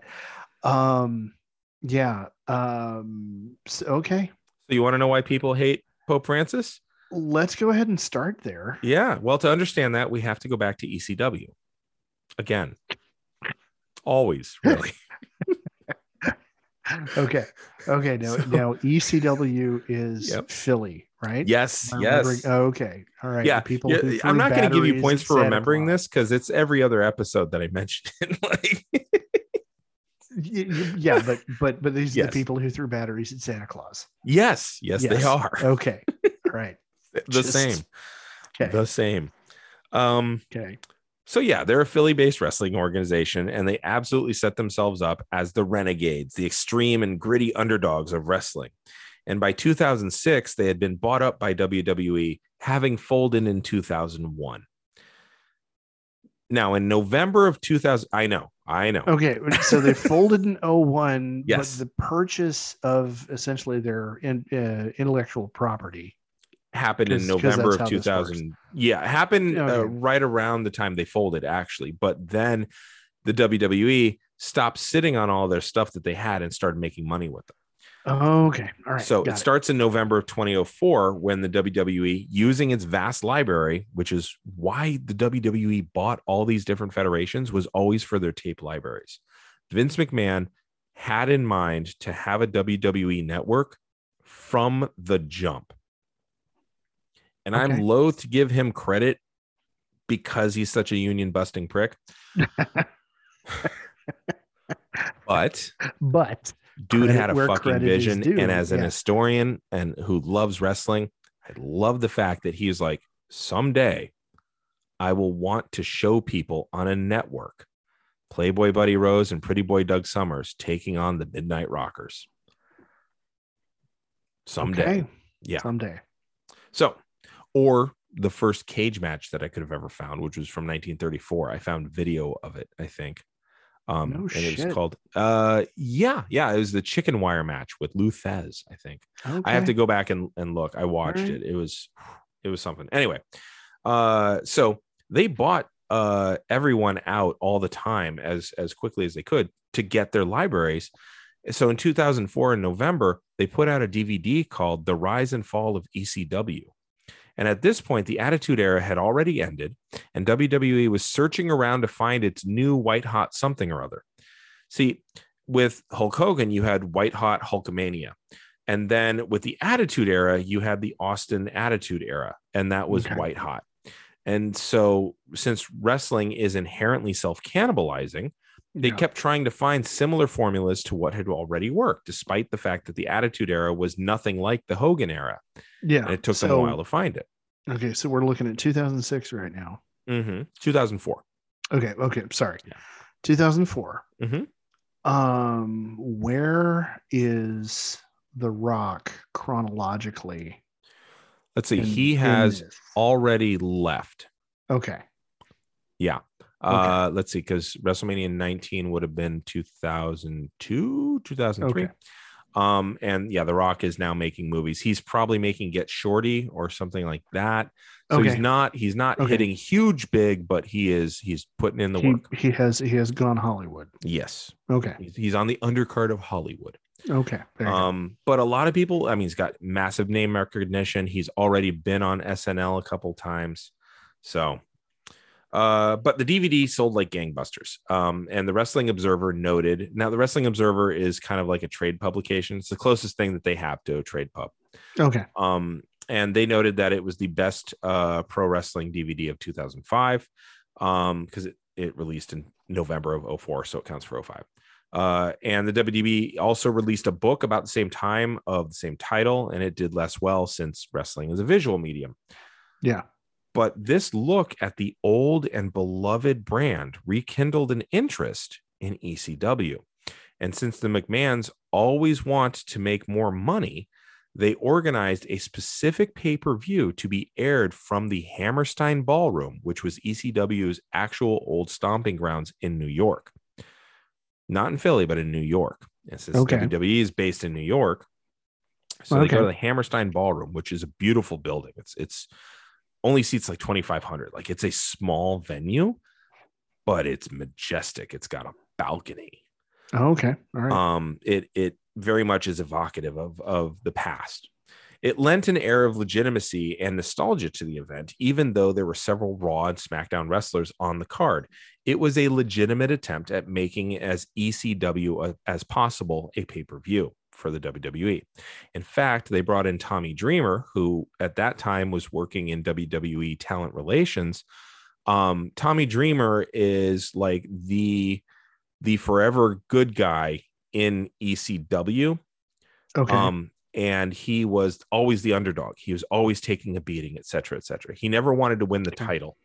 Um, yeah. Um, so, okay, So you want to know why people hate Pope Francis? let's go ahead and start there. Yeah. Well, to understand that, we have to go back to ECW. Again. Always, really. Okay, okay. Now So- now ECW is Yep. Philly, right? yes, yes. oh, okay, all right. Yeah, the people. Yeah, I'm not going to give you points for remembering Claus. this because it's every other episode that I mentioned it. like, Yeah, but but but these are the people who threw batteries at Santa Claus. yes, yes, they are Okay, all right. the Just- same, Okay, the same. Um, okay. So yeah, they're a Philly-based wrestling organization, and they absolutely set themselves up as the renegades, the extreme and gritty underdogs of wrestling. And by 2006, they had been bought up by WWE, having folded in 2001. Now, in November of 2000, I know, I know, Okay, so they folded in 01, Yes. but the purchase of essentially their in, uh, intellectual property. Happened in November of 2000. Yeah, it happened uh, right around the time they folded, actually. But then the WWE stopped sitting on all their stuff that they had and started making money with them. Okay, all right. so got it starts in November of 2004 when the WWE, using its vast library, which is why the WWE bought all these different federations, was always for their tape libraries. Vince McMahon had in mind to have a WWE network from the jump. And I'm loath to give him credit because he's such a union busting prick. but But dude had a fucking vision and as an yeah. historian and who loves wrestling i love the fact that he's like someday i will want to show people on a network playboy buddy rose and pretty boy doug somers taking on the midnight rockers someday okay, yeah someday. so or the first cage match that i could have ever found which was from 1934 i found video of it i think um No and it was called uh yeah yeah it was the chicken wire match with lou thesz i think Okay. I have to go back and, and look. I watched right. it. It was it was something. Anyway, uh so they bought uh everyone out all the time as as quickly as they could to get their libraries. So in 2004 in November, they put out a DVD called The Rise and Fall of ECW. And at this point, the Attitude Era had already ended, and WWE was searching around to find its new white hot something or other. See, with Hulk Hogan, you had white hot Hulkamania. And then with the Attitude Era, you had the Austin Attitude Era, and that was Okay. white hot. And so, since wrestling is inherently self cannibalizing, they Yeah. kept trying to find similar formulas to what had already worked, despite the fact that the Attitude Era was nothing like the Hogan era, Yeah. and it took them a while to find it. Okay, so we're looking at 2006 right now. hmm 2004. Okay, okay, sorry. Yeah. 2004. Mhm. Um, where is The Rock chronologically? Let's see. in- he has already left. Okay. Yeah. Uh, let's see, because WrestleMania 19 would have been 2002, 2003. Okay. Um, and yeah, The Rock is now making movies. He's probably making Get Shorty or something like that. So he's not he's not Okay. hitting huge big, but he is he's putting in the He, work. he has he has gone Hollywood. Yes. Okay. He's, he's on the undercard of Hollywood. Okay. You go. Um, but a lot of people, I mean, he's got massive name recognition. He's already been on SNL a couple times. So, uh, but the DVD sold like gangbusters. Um, and the Wrestling Observer noted now, the Wrestling Observer is kind of like a trade publication, it's the closest thing that they have to a trade pub. Okay. Um, and they noted that it was the best uh, pro wrestling DVD of 2005 um, because it, it released in November of 04, so it counts for 05. Uh, and the WWE also released a book about the same time of the same title, and it did less well since wrestling is a visual medium. Yeah. But this look at the old and beloved brand rekindled an interest in ECW. And since the McMahons always want to make more money, they organized a specific pay per view to be aired from the Hammerstein Ballroom, which was ECW's actual old stomping grounds in New York. Not in Philly, but in New York. And since Okay. WWE is based in New York, so they go to the Hammerstein Ballroom, which is a beautiful building. It's it's only seats like 2,500. Like it's a small venue, but it's majestic. It's got a balcony Oh, okay. All right. um it it very much is evocative of of the past it lent an air of legitimacy and nostalgia to the event even though there were several raw and smackdown wrestlers on the card it was a legitimate attempt at making as ecw as possible a pay-per-view for the WWE. In fact, they brought in Tommy Dreamer, who at that time was working in WWE talent relations. Um, Tommy Dreamer is like the the forever good guy in ECW. okay. Um, and he was always the underdog. He was always taking a beating, et cetera, et cetera. He never wanted to win the title.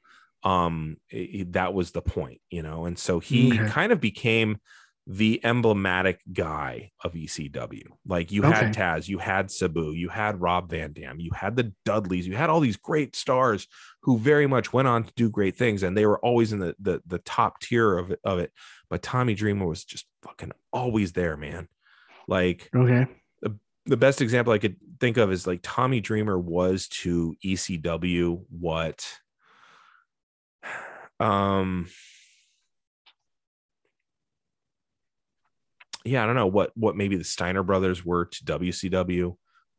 Um, it- that was the point, you know. And so he Okay. kind of became the emblematic guy of ECW. Like you had Taz, you had Sabu, you had Rob Van Dam, you had the Dudleys, you had all these great stars who very much went on to do great things, and they were always in the the, the top tier of it, of it. But Tommy Dreamer was just fucking always there, man. Like okay. the best example I could think of is like Tommy Dreamer was to ECW what um yeah, I don't know what what maybe the Steiner brothers were to WCW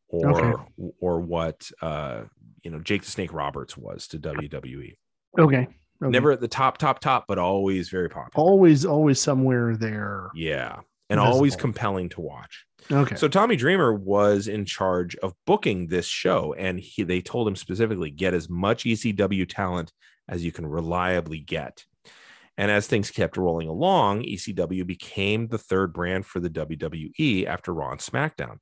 or Okay. or what uh you know Jake the Snake Roberts was to WWE. Okay. okay. Never at the top top top but always very popular. always, always somewhere there. Yeah. And always compelling to watch. Okay. So Tommy Dreamer was in charge of booking this show, and he they told him specifically get as much ECW talent as you can reliably get. And as things kept rolling along, ECW became the third brand for the WWE after Raw and SmackDown,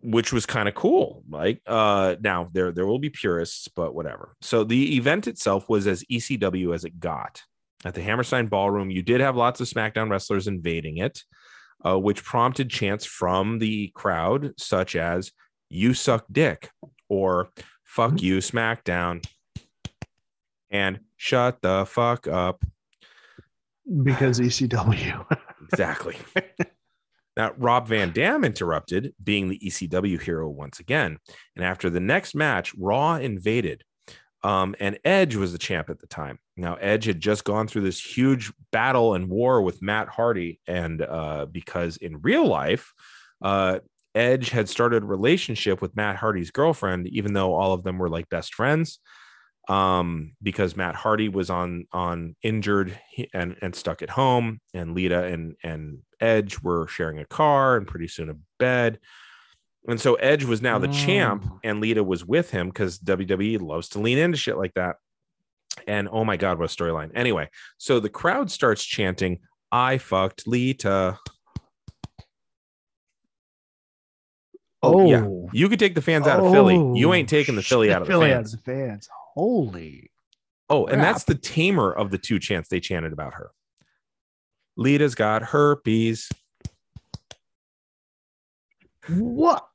which was kind of cool. Like uh, now there there will be purists, but whatever. So the event itself was as ECW as it got. At the Hammerstein Ballroom, you did have lots of SmackDown wrestlers invading it uh, which prompted chants from the crowd, such as "You suck dick" or "Fuck you, SmackDown," and "Shut the fuck up." because ECW. Exactly. now, Rob Van Dam interrupted, being the ECW hero once again, and after the next match, Raw invaded. Um, and Edge was the champ at the time. Now, Edge had just gone through this huge battle and war with Matt Hardy, and uh, because in real life, uh, Edge had started a relationship with Matt Hardy's girlfriend, even though all of them were like best friends. Um, because Matt Hardy was on on injured and and stuck at home, and Lita and and Edge were sharing a car and pretty soon a bed. And so Edge was now the champ, Oh. and Lita was with him because WWE loves to lean into shit like that. And oh my God, what a storyline. Anyway, so the crowd starts chanting, I fucked Lita. Oh, yeah. You could take the fans out of Philly. You ain't taking the Philly out of the Philly fans. out of the fans. Holy. Oh, and that's the tamer of the two chants they chanted about her. Lita's got herpes. What?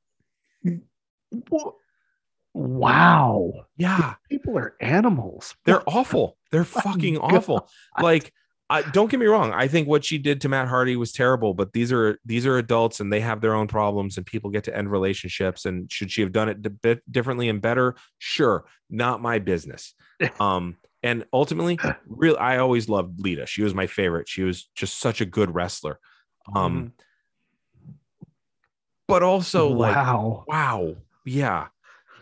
what? Wow. Yeah, People are animals. they're awful. They're fucking awful. Like, I, don't get me wrong. I think what she did to Matt Hardy was terrible. But these are these are adults and they have their own problems, and people get to end relationships. And should she have done it a bit differently and better? Sure, not my business. Um, and ultimately, real, I always loved Lita. She was my favorite. She was just such a good wrestler. Um, but also like wow. wow yeah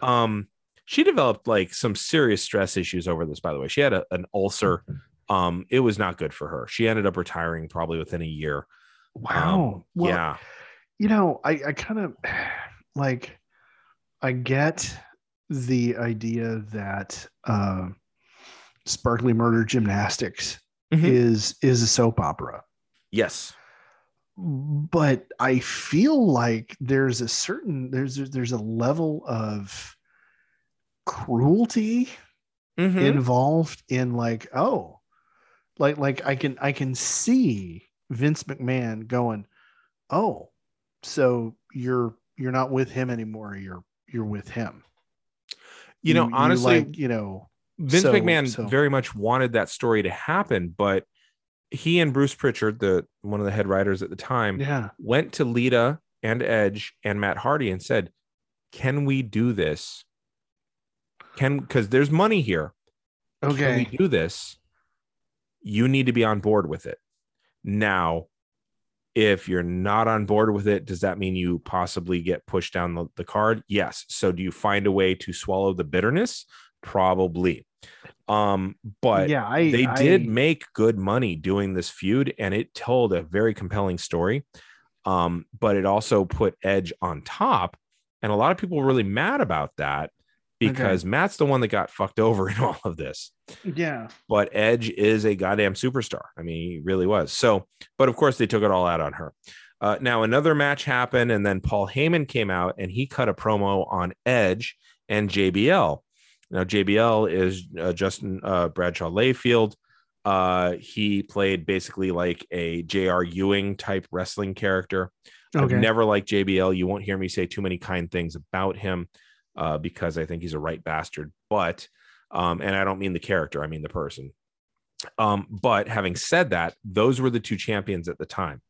um she developed like some serious stress issues over this by the way she had a, an ulcer um it was not good for her she ended up retiring probably within a year Wow. Um, well, yeah you know, I, I kind of like I get the idea that uh, sparkly murder gymnastics Mhm. is is a soap opera. yes but I feel like there's a certain there's there's a level of cruelty Mhm. involved in like oh like like I can I can see Vince McMahon going oh so you're you're not with him anymore you're you're with him you know honestly like you know vince so- mcmahon so- very much wanted that story to happen but he and bruce prichard the one of the head writers at the time yeah went to Lita and Edge and Matt Hardy and said, "Can we do this? Can because there's money here. Can okay we do this? You need to be on board with it. Now, if you're not on board with it, does that mean you possibly get pushed down the, the card? Yes. So do you find a way to swallow the bitterness? Probably. Um, but yeah I they I- did make good money doing this feud and it told a very compelling story um but it also put edge on top and a lot of people were really mad about that because matt's the one that got fucked over in all of this. Yeah. But edge is a goddamn superstar. I mean he really was. So but of course they took it all out on her. Uh, now another match happened and then paul heyman came out and he cut a promo on edge and jbl now jbl is uh, justin uh, bradshaw layfield. Uh, he played basically like a jr ewing type wrestling character. Okay. I've never liked JBL. You won't hear me say too many kind things about him uh, because I think he's a right bastard. But, um, and I don't mean the character, I mean the person. Um, but having said that, those were the two champions at the time.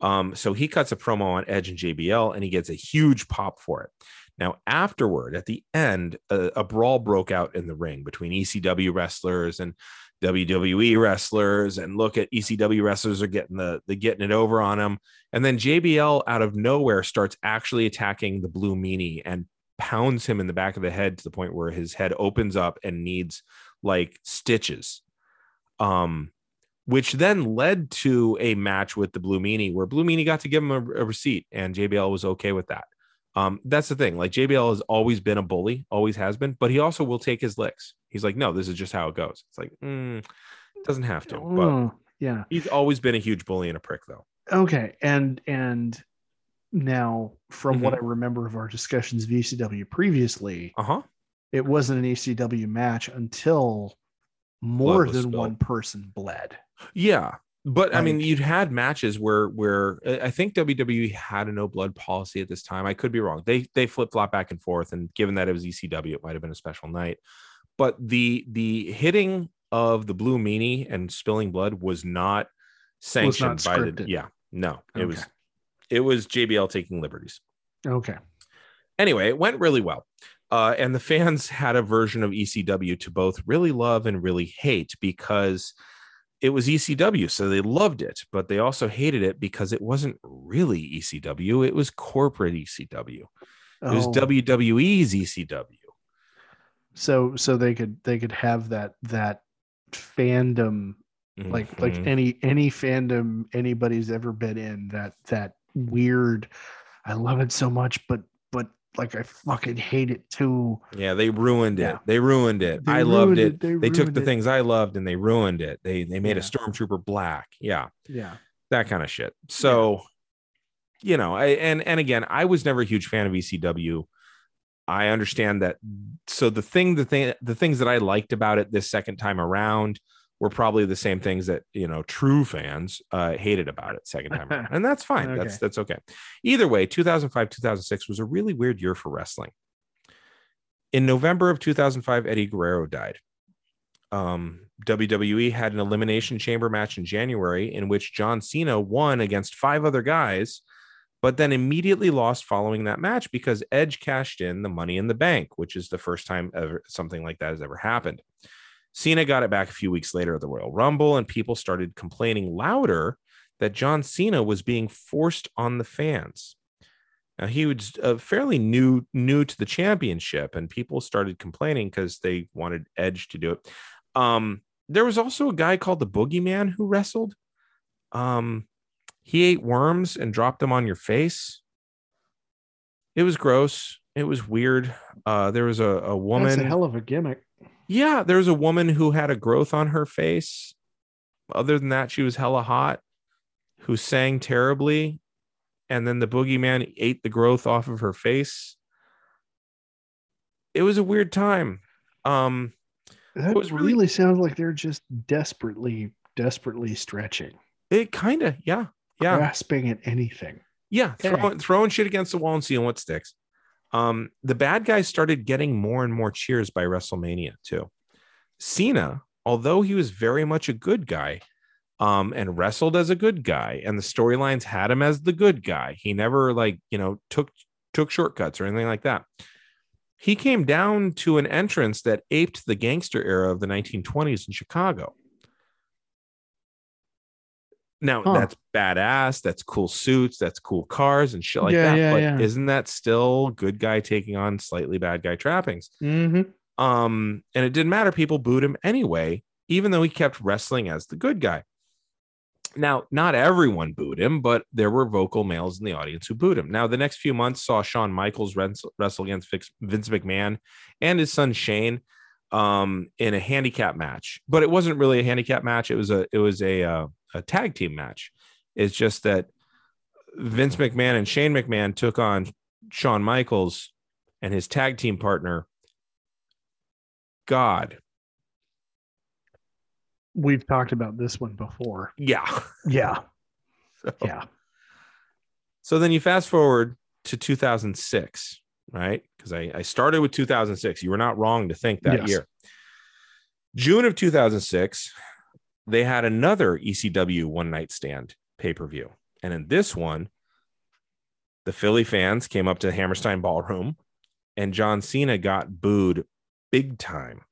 Um, so he cuts a promo on Edge and JBL and he gets a huge pop for it. Now, afterward, at the end, a, a brawl broke out in the ring between ECW wrestlers and WWE wrestlers. And look at ECW wrestlers are getting the, the getting it over on him. And then JBL out of nowhere starts actually attacking the blue meanie and pounds him in the back of the head to the point where his head opens up and needs like stitches. Um, which then led to a match with the blue meanie where blue meanie got to give him a, a receipt and JBL was okay with that. Um, that's the thing. Like JBL has always been a bully, always has been, but he also will take his licks. He's like, no, this is just how it goes. It's like, mm, doesn't have to, but Oh, yeah he's always been a huge bully and a prick, though. Okay, and and now from what I Mm-hmm. remember of our discussions of ECW previously, Uh huh. it wasn't an ECW match until more than spilled. one person bled. Yeah, but I mean, you'd had matches where where I think WWE had a no blood policy at this time. I could be wrong. They they flip flop back and forth, and given that it was ECW, it might have been a special night. But the the hitting of the blue meanie and spilling blood was not sanctioned by the yeah no it was Okay. It was JBL taking liberties. Okay. Anyway, it went really well. Uh, and the fans had a version of ECW to both really love and really hate because it was ECW. So they loved it, but they also hated it because it wasn't really ECW. It was corporate ECW. It was Oh, WWE's ECW. so so they could they could have that that fandom like like Mhm. any any fandom anybody's ever been in that that weird i love it so much but but like I fucking hate it too. Yeah, they ruined it. Yeah. They ruined it. They I loved it. it. They They, took the it. things I loved and they ruined it. They they made a stormtrooper black. Yeah, Yeah. that kind of shit. So, you know, I and and again, I was never a huge fan of ECW. I understand that. So the thing, the thing, the things that I liked about it this second time around were probably the same things that you know true fans uh, hated about it second time around, and that's fine. That's that's okay. Either way, 2005 2006 was a really weird year for wrestling. In November of 2005, Eddie Guerrero died. Um, WWE had an elimination chamber match in January in which John Cena won against five other guys, but then immediately lost following that match because Edge cashed in the money in the bank, which is the first time ever something like that has ever happened. Cena got it back a few weeks later at the Royal Rumble, and people started complaining louder that John Cena was being forced on the fans. Now he was uh, fairly new new to the championship, and people started complaining because they wanted Edge to do it. Um, there was also a guy called the Boogeyman who wrestled. Um, he ate worms and dropped them on your face. It was gross. It was weird. Uh, there was a, a woman. That's a hell of a gimmick. Yeah, there was a woman who had a growth on her face. Other than that, she was hella hot, who sang terribly. And then the boogeyman ate the growth off of her face. It was a weird time. Um, That was really- really, sounds like they're just desperately, desperately stretching, it kind of, yeah, yeah, grasping at anything. yeah, Okay. throwing throwing shit against the wall and seeing what sticks. Um, the bad guys started getting more and more cheers by WrestleMania too. Cena, although he was very much a good guy, um, and wrestled as a good guy, and the storylines had him as the good guy. He never like you know took took shortcuts or anything like that. He came down to an entrance that aped the gangster era of the 1920s in Chicago. Now Huh. that's badass. That's cool suits. That's cool cars and shit like Yeah, that. yeah, but yeah. isn't that still good guy taking on slightly bad guy trappings? Mm-hmm. Um, and it didn't matter. People booed him anyway, even though he kept wrestling as the good guy. Now, not everyone booed him, but there were vocal males in the audience who booed him. Now, the next few months saw Shawn Michaels wrestle wrestle against Vince McMahon and his son Shane um, in a handicap match, but it wasn't really a handicap match. It was a it was a uh, a tag team match. It's just that Vince McMahon and Shane McMahon took on Shawn Michaels and his tag team partner God. We've talked about this one before. Yeah. Yeah. So, Yeah. so then you fast forward to 2006, right? Because I, I started with 2006. You were not wrong to think that Yes. year. June of 2006, they had another ECW one night stand pay per view. And in this one, the Philly fans came up to Hammerstein Ballroom and John Cena got booed big time.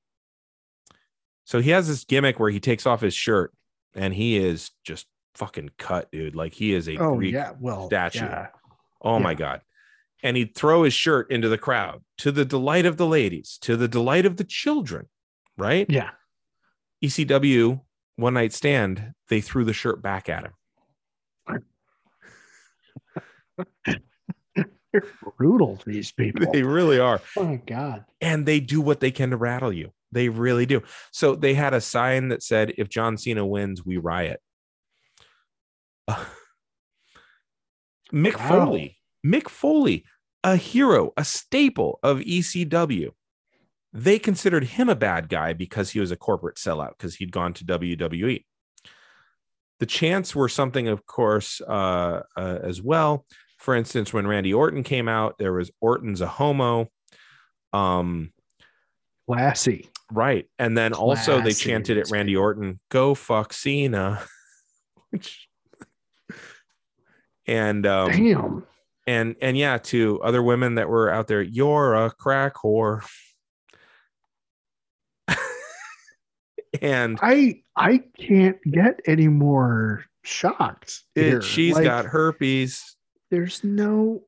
So he has this gimmick where he takes off his shirt and he is just fucking cut, dude. Like he is a Oh Greek. yeah. Well, statue. yeah. Oh my God. And he'd throw his shirt into the crowd to the delight of the ladies, to the delight of the children, right? Yeah. ECW one night stand, they threw the shirt back at him. They're brutal. These people. They really are. oh my god. and they do what they can to rattle you. They really do. So they had a sign that said, "If John Cena wins, we riot." Mick Wow. Foley, Mick Foley, a hero, a staple of ECW. They considered him a bad guy because he was a corporate sellout because he'd gone to WWE. The chants were something, of course, uh, uh, as well. For instance, when Randy Orton came out, there was Orton's a homo. Um, Classy. Right. And then also they chanted at Randy. Orton, go fuck Cena. Which and um Damn. and and yeah, to other women that were out there, you're a crack whore. And I I can't get any more shocked. it, she's Like, got herpes. There's no.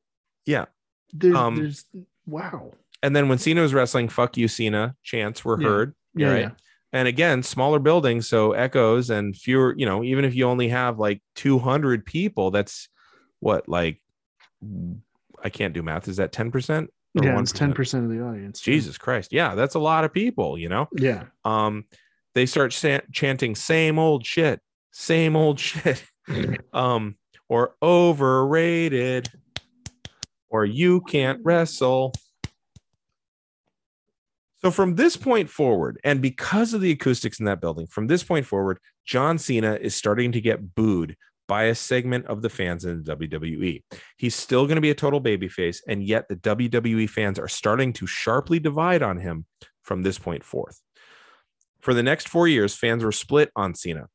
Yeah. There, Um, there's wow. And then when Cena was wrestling, fuck you, Cena, chants were Yeah. heard. Yeah. right. yeah. and again smaller buildings so echoes and fewer you know even if you only have like 200 people that's what like i can't do math is that 10% Or yeah, it's ten percent of the audience. Jesus Christ. Yeah, that's a lot of people, you know? Yeah. Um, they start sa- chanting same old shit, same old shit. um, or overrated, or you can't wrestle. So from this point forward, and because of the acoustics in that building, from this point forward, John Cena is starting to get booed by a segment of the fans in the WWE. He's still going to be a total babyface, and yet the WWE fans are starting to sharply divide on him from this point forth. For the next four years, fans were split on Cena.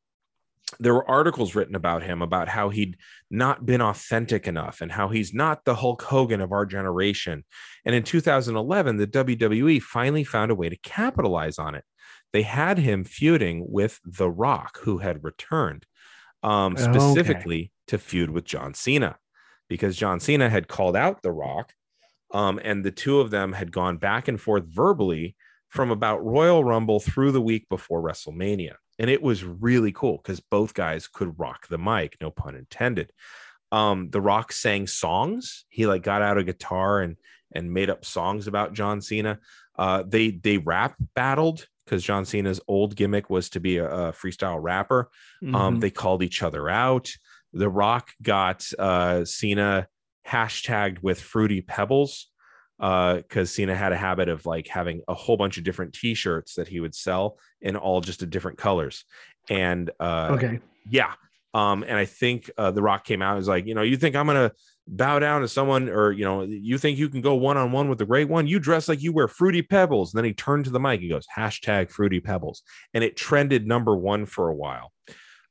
There were articles written about him about how he'd not been authentic enough and how he's not the Hulk Hogan of our generation. And in 2011, the WWE finally found a way to capitalize on it. They had him feuding with The Rock, who had returned, um, Okay. specifically to feud with John Cena, because John Cena had called out The Rock, um, and the two of them had gone back and forth verbally from about Royal Rumble through the week before WrestleMania. And it was really cool because both guys could rock the mic, no pun intended. Um, the Rock sang songs. He like got out a guitar and and made up songs about John Cena. Uh, they they rap battled because John Cena's old gimmick was to be a, a freestyle rapper. Um, Mhm. they called each other out. The Rock got uh, Cena hashtagged with Fruity Pebbles because Cena had a habit of like having a whole bunch of different T-shirts that he would sell in all just a different colors. And uh, okay. yeah, um, and I think uh, The Rock came out and was like, you know, you think I'm gonna bow down to someone, or you know, you think you can go one on one with the great one? You dress like you wear Fruity Pebbles. And then he turned to the mic. He goes hashtag Fruity Pebbles, and it trended number one for a while.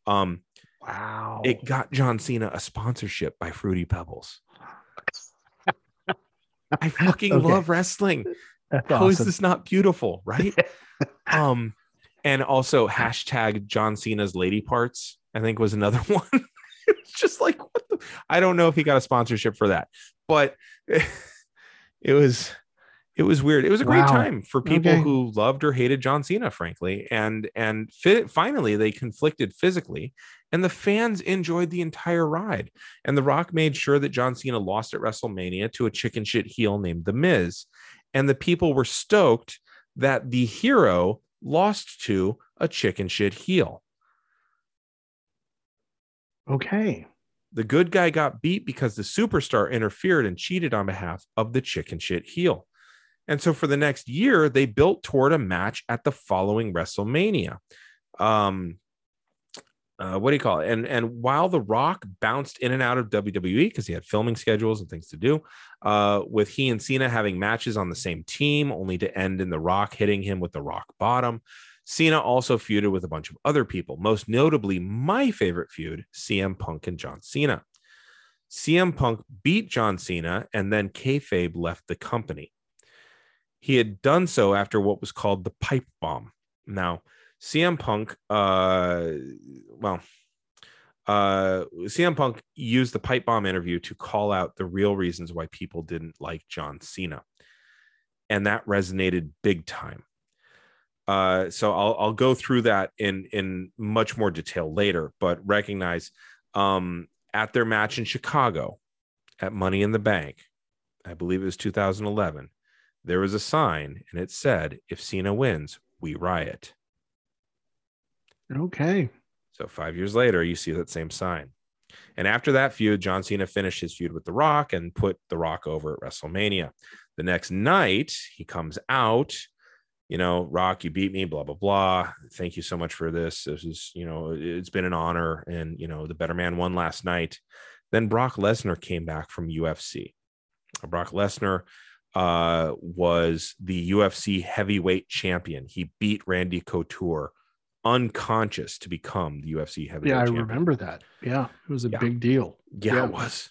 Um, Wow. it got John Cena a sponsorship by Fruity Pebbles. I fucking Okay. love wrestling. That's How is awesome. this not beautiful, right? um, and also hashtag John Cena's lady parts, I think was another one. it's just like what the I don't know if he got a sponsorship for that, but it was it was weird. It was a great Wow. time for people Okay. who loved or hated John Cena, frankly. And and fi- finally they conflicted physically, and the fans enjoyed the entire ride. And The Rock made sure that John Cena lost at WrestleMania to a chicken shit heel named The Miz. And the people were stoked that the hero lost to a chicken shit heel. Okay. The good guy got beat because the superstar interfered and cheated on behalf of the chicken shit heel. And so for the next year, they built toward a match at the following WrestleMania. Um, uh, what do you call it? And and while The Rock bounced in and out of WWE because he had filming schedules and things to do, uh, with he and Cena having matches on the same team, only to end in The Rock hitting him with the Rock bottom. Cena also feuded with a bunch of other people, most notably my favorite feud, CM Punk and John Cena. CM Punk beat John Cena, and then kayfabe left the company. He had done so after what was called the pipe bomb. Now, CM Punk, uh, well, uh, CM Punk used the pipe bomb interview to call out the real reasons why people didn't like John Cena, and that resonated big time. Uh, so I'll I'll go through that in in much more detail later, but recognize um, at their match in Chicago at Money in the Bank, I believe it was 2011. There was a sign and it said, "If Cena wins, we riot." Okay. So five years later, you see that same sign. And after that feud, John Cena finished his feud with The Rock and put The Rock over at WrestleMania. The next night, he comes out, you know, Rock, you beat me, blah, blah, blah. Thank you so much for this. This is, you know, it's been an honor. And, you know, the better man won last night. Then Brock Lesnar came back from UFC. Brock Lesnar uh, was the UFC heavyweight champion. He beat Randy Couture unconscious to become the UFC heavyweight Yeah, I champion. remember that. Yeah, it was a Yeah. big deal. Yeah, Yeah. it was.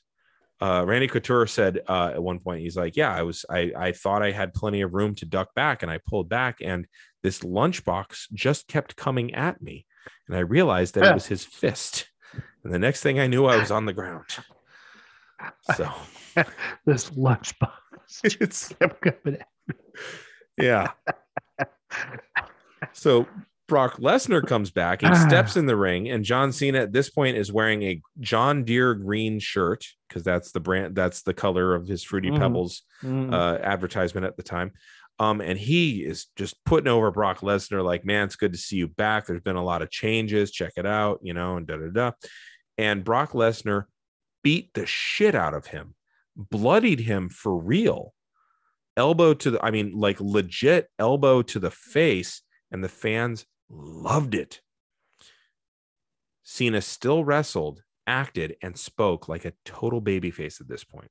Uh, Randy Couture said uh, at one point, he's like, "Yeah, I was. I I thought I had plenty of room to duck back, and I pulled back, and this lunchbox just kept coming at me, and I realized that Yeah. it was his fist. And the next thing I knew, I was on the ground. So This lunchbox it's kept coming. yeah. So Brock Lesnar comes back. He steps in the ring, and John Cena at this point is wearing a John Deere green shirt because that's the brand, that's the color of his Fruity Mhm. Pebbles Mm. uh, advertisement at the time. Um, and he is just putting over Brock Lesnar, like, man, it's good to see you back. There's been a lot of changes. Check it out, you know, and da da da. And Brock Lesnar beat the shit out of him, bloodied him for real, elbow to the, I mean, like legit elbow to the face, and the fans loved it. Cena still wrestled, acted, and spoke like a total babyface at this point.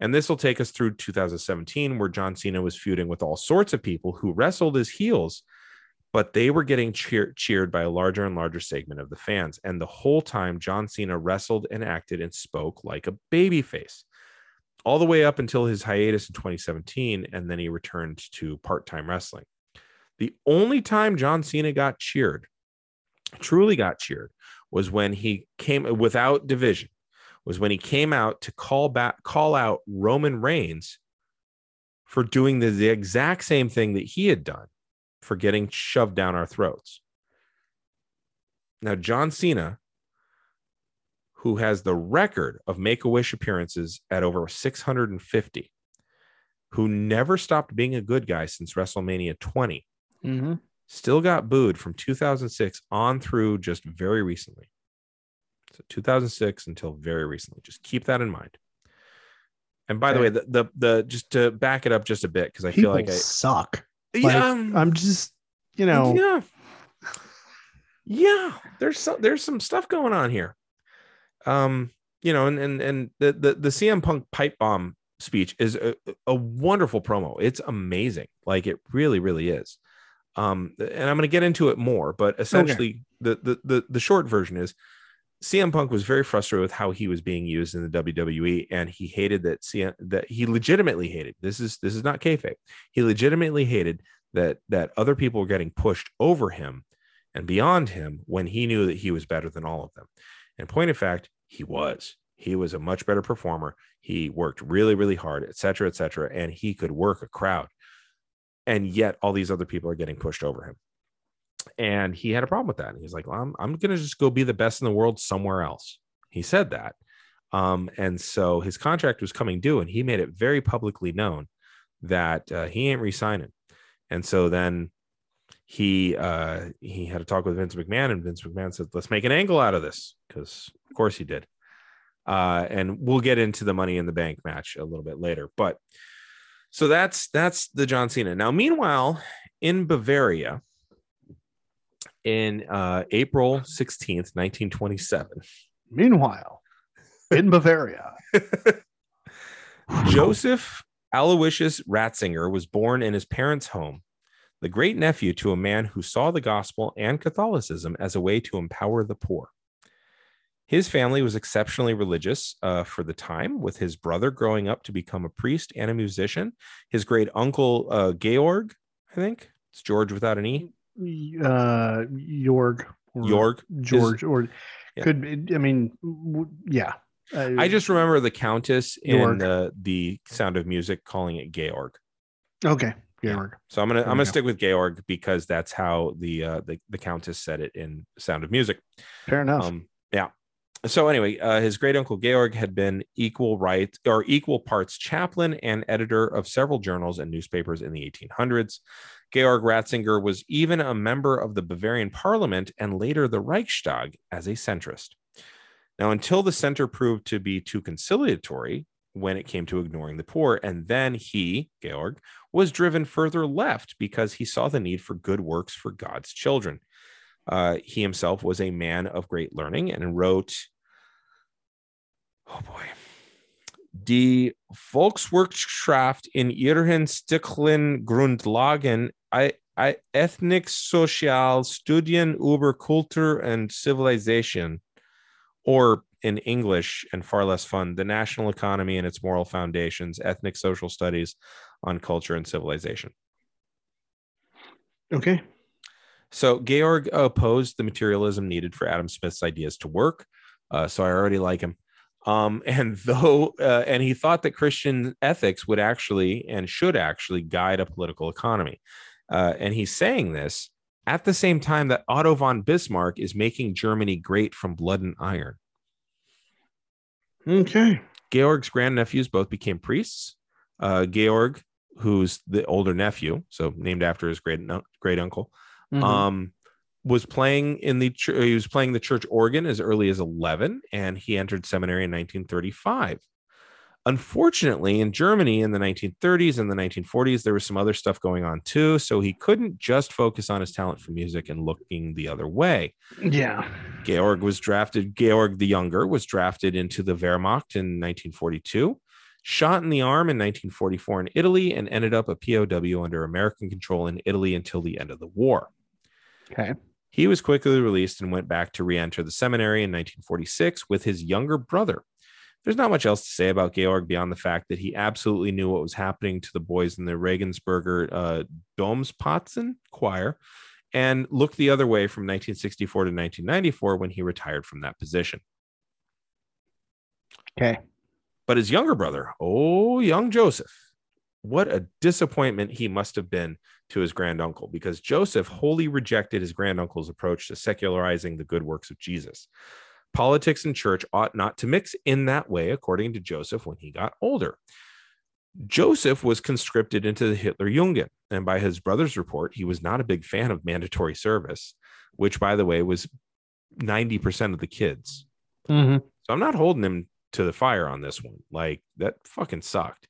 And this will take us through 2017, where John Cena was feuding with all sorts of people who wrestled as heels, but they were getting cheer- cheered by a larger and larger segment of the fans. And the whole time, John Cena wrestled and acted and spoke like a babyface, all the way up until his hiatus in 2017. And then he returned to part time wrestling. The only time John Cena got cheered, truly got cheered, was when he came without division was when he came out to call back call out Roman Reigns for doing the, the exact same thing that he had done for getting shoved down our throats. Now John Cena who has the record of make-a-wish appearances at over 650 who never stopped being a good guy since WrestleMania 20 Mhm. still got booed from 2006 on through just very recently. So 2006 until very recently. Just keep that in mind. And by the way, the, the the just to back it up just a bit because I People feel like I suck. Yeah um, I'm just, you know, yeah yeah there's some there's some stuff going on here. Um, you know, and and and the the the CM Punk pipe bomb speech is a, a wonderful promo. It's amazing. Like it really really is. Um, and I'm going to get into it more, but essentially the, the the the short version is CM Punk was very frustrated with how he was being used in the WWE, and he hated that CM that he legitimately hated. This is this is not kayfabe. He legitimately hated that that other people were getting pushed over him and beyond him when he knew that he was better than all of them. And point of fact, he was. He was a much better performer. He worked really, really hard, et cetera, et cetera, and he could work a crowd. And yet, all these other people are getting pushed over him and he had a problem with that. And he's like, well, I'm, I'm going to just go be the best in the world somewhere else. He said that. Um, and so his contract was coming due, and he made it very publicly known that uh, he ain't resigning. And so then he uh, he had a talk with Vince McMahon, and Vince McMahon said, "Let's make an angle out of this," because of course he did. Uh, and we'll get into the Money in the Bank match a little bit later, but so that's that's the John Cena. Now, meanwhile, in Bavaria, in uh, April 16th, 1927, meanwhile, in Bavaria, Joseph Aloysius Ratzinger was born in his parents' home, the great nephew to a man who saw the gospel and Catholicism as a way to empower the poor. His family was exceptionally religious uh, for the time, with his brother growing up to become a priest and a musician. His great uncle, uh, Georg, I think it's George without an E, uh, Jorg, or Georg. George, or Yeah. could be, I mean, w- yeah. Uh, I just remember the Countess in Georg. the, the Sound of Music calling it Georg. okay, Yeah. So I'm gonna There I'm gonna go. stick with Georg because that's how the uh, the the Countess said it in Sound of Music. Fair enough. Um. So anyway, uh, his great uncle Georg had been equal right or equal parts chaplain and editor of several journals and newspapers in the 1800s. Georg Ratzinger was even a member of the Bavarian Parliament and later the Reichstag as a centrist. Now, until the center proved to be too conciliatory when it came to ignoring the poor, and then he, Georg, was driven further left because he saw the need for good works for God's children. Uh, he himself was a man of great learning and wrote, oh boy, Die Volkswirtschaft in ihren Stichlen Grundlagen I, I, Ethnic Sozial Studien über Kultur and Civilization, or in English and far less fun, the national economy and its moral foundations, ethnic social studies on culture and civilization. okay. So Georg opposed the materialism needed for Adam Smith's ideas to work. Uh, so I already like him. Um, and though, uh, and he thought that Christian ethics would actually and should actually guide a political economy. Uh, and he's saying this at the same time that Otto von Bismarck is making Germany great from blood and iron. Okay. Georg's grandnephews both became priests. Uh, Georg, who's the older nephew, so named after his great great uncle, Mhm. um, was playing in the he was playing the church organ as early as 11, and he entered seminary in 1935. Unfortunately, in Germany in the 1930s and the 1940s, there was some other stuff going on too. So he couldn't just focus on his talent for music and looking the other way. yeah. Georg was drafted, Georg the Younger was drafted into the Wehrmacht in 1942, shot in the arm in 1944 in Italy, and ended up a POW under American control in Italy until the end of the war. Okay. He was quickly released and went back to re enter the seminary in 1946 with his younger brother. There's not much else to say about Georg beyond the fact that he absolutely knew what was happening to the boys in the Regensburger uh, Domspatzen choir and looked the other way from 1964 to 1994 when he retired from that position. Okay. But his younger brother, oh, young Joseph, what a disappointment he must have been to his granduncle because Joseph wholly rejected his granduncle's approach to secularizing the good works of Jesus. Politics and church ought not to mix in that way, according to Joseph when he got older. Joseph was conscripted into the Hitler Jugend, and by his brother's report, he was not a big fan of mandatory service, which, by the way, was 90% of the kids. Mm-hmm. So I'm not holding him to the fire on this one. Like that fucking sucked.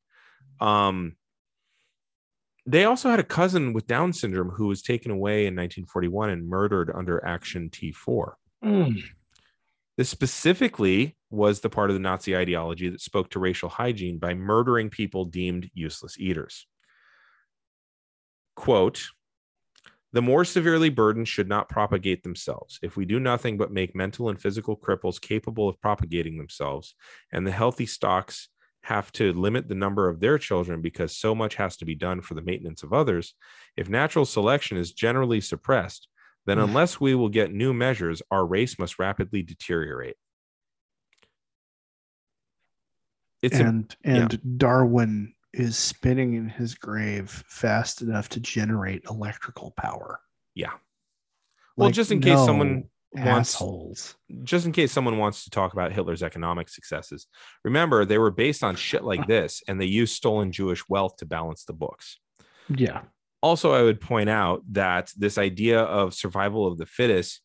Um they also had a cousin with Down syndrome who was taken away in 1941 and murdered under Action T4. Mm. This specifically was the part of the Nazi ideology that spoke to racial hygiene by murdering people deemed useless eaters. Quote, the more severely burdened should not propagate themselves. If we do nothing but make mental and physical cripples capable of propagating themselves, and the healthy stocks have to limit the number of their children because so much has to be done for the maintenance of others, if natural selection is generally suppressed, then Mm. unless we will get new measures, our race must rapidly deteriorate. It's a- and and Darwin is spinning in his grave fast enough to generate electrical power. yeah. Well, Like, just in case no someone wants assholes. just in case someone wants to talk about Hitler's economic successes, remember they were based on shit like this, and they used stolen Jewish wealth to balance the books. Yeah. Also, I would point out that this idea of survival of the fittest,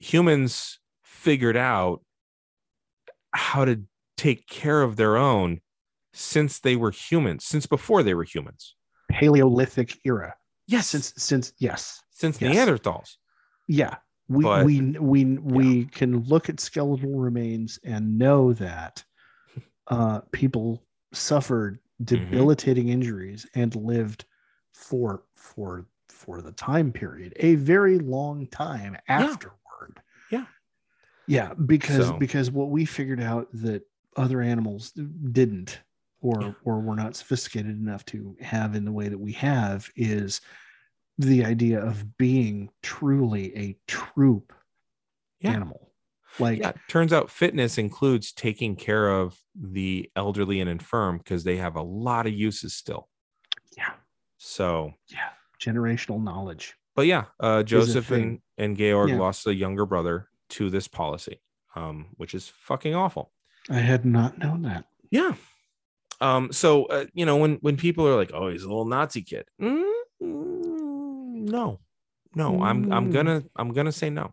humans figured out how to take care of their own since they were humans, since before they were humans. Paleolithic era. Yes, Since since yes. since yes. Neanderthals. Yeah. We But- we we we can look at skeletal remains and know that uh people suffered Mm-hmm. debilitating injuries and lived for for for the time period a very long time afterward Yeah. yeah because So- because what we figured out that other animals didn't or Yeah. or were not sophisticated enough to have in the way that we have is the idea of being truly a troop Yeah. animal like Yeah, turns out fitness includes taking care of the elderly and infirm because they have a lot of uses still. yeah So, yeah generational knowledge but yeah, uh, Joseph and, and Georg Yeah. lost a younger brother to this policy, um, which is fucking awful. i had not known that Yeah. Um, so uh, you know, when when people are like, "Oh, he's a little Nazi kid," Mm, no, no, I'm I'm Mm. gonna I'm gonna say no.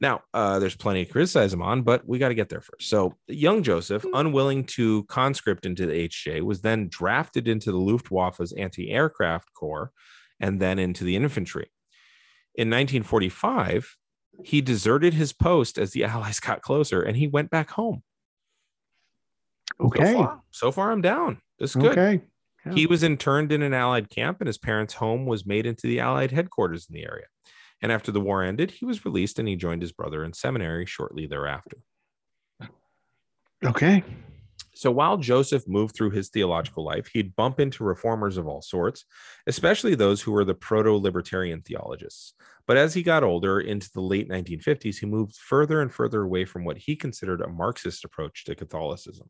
Now, uh, there's plenty to criticize him on, but we got to get there first. So, young Joseph, unwilling to conscript into the HJ, was then drafted into the Luftwaffe's anti-aircraft corps, and then into the infantry. In 1945, he deserted his post as the Allies got closer, and he went back home. okay So far, so far I'm down. This is good. okay He was interned in an Allied camp, and his parents' home was made into the Allied headquarters in the area. And after the war ended, he was released and he joined his brother in seminary shortly thereafter. okay So while Joseph moved through his theological life, he'd bump into reformers of all sorts, especially those who were the proto libertarian theologists. But as he got older, into the late 1950s, he moved further and further away from what he considered a Marxist approach to Catholicism.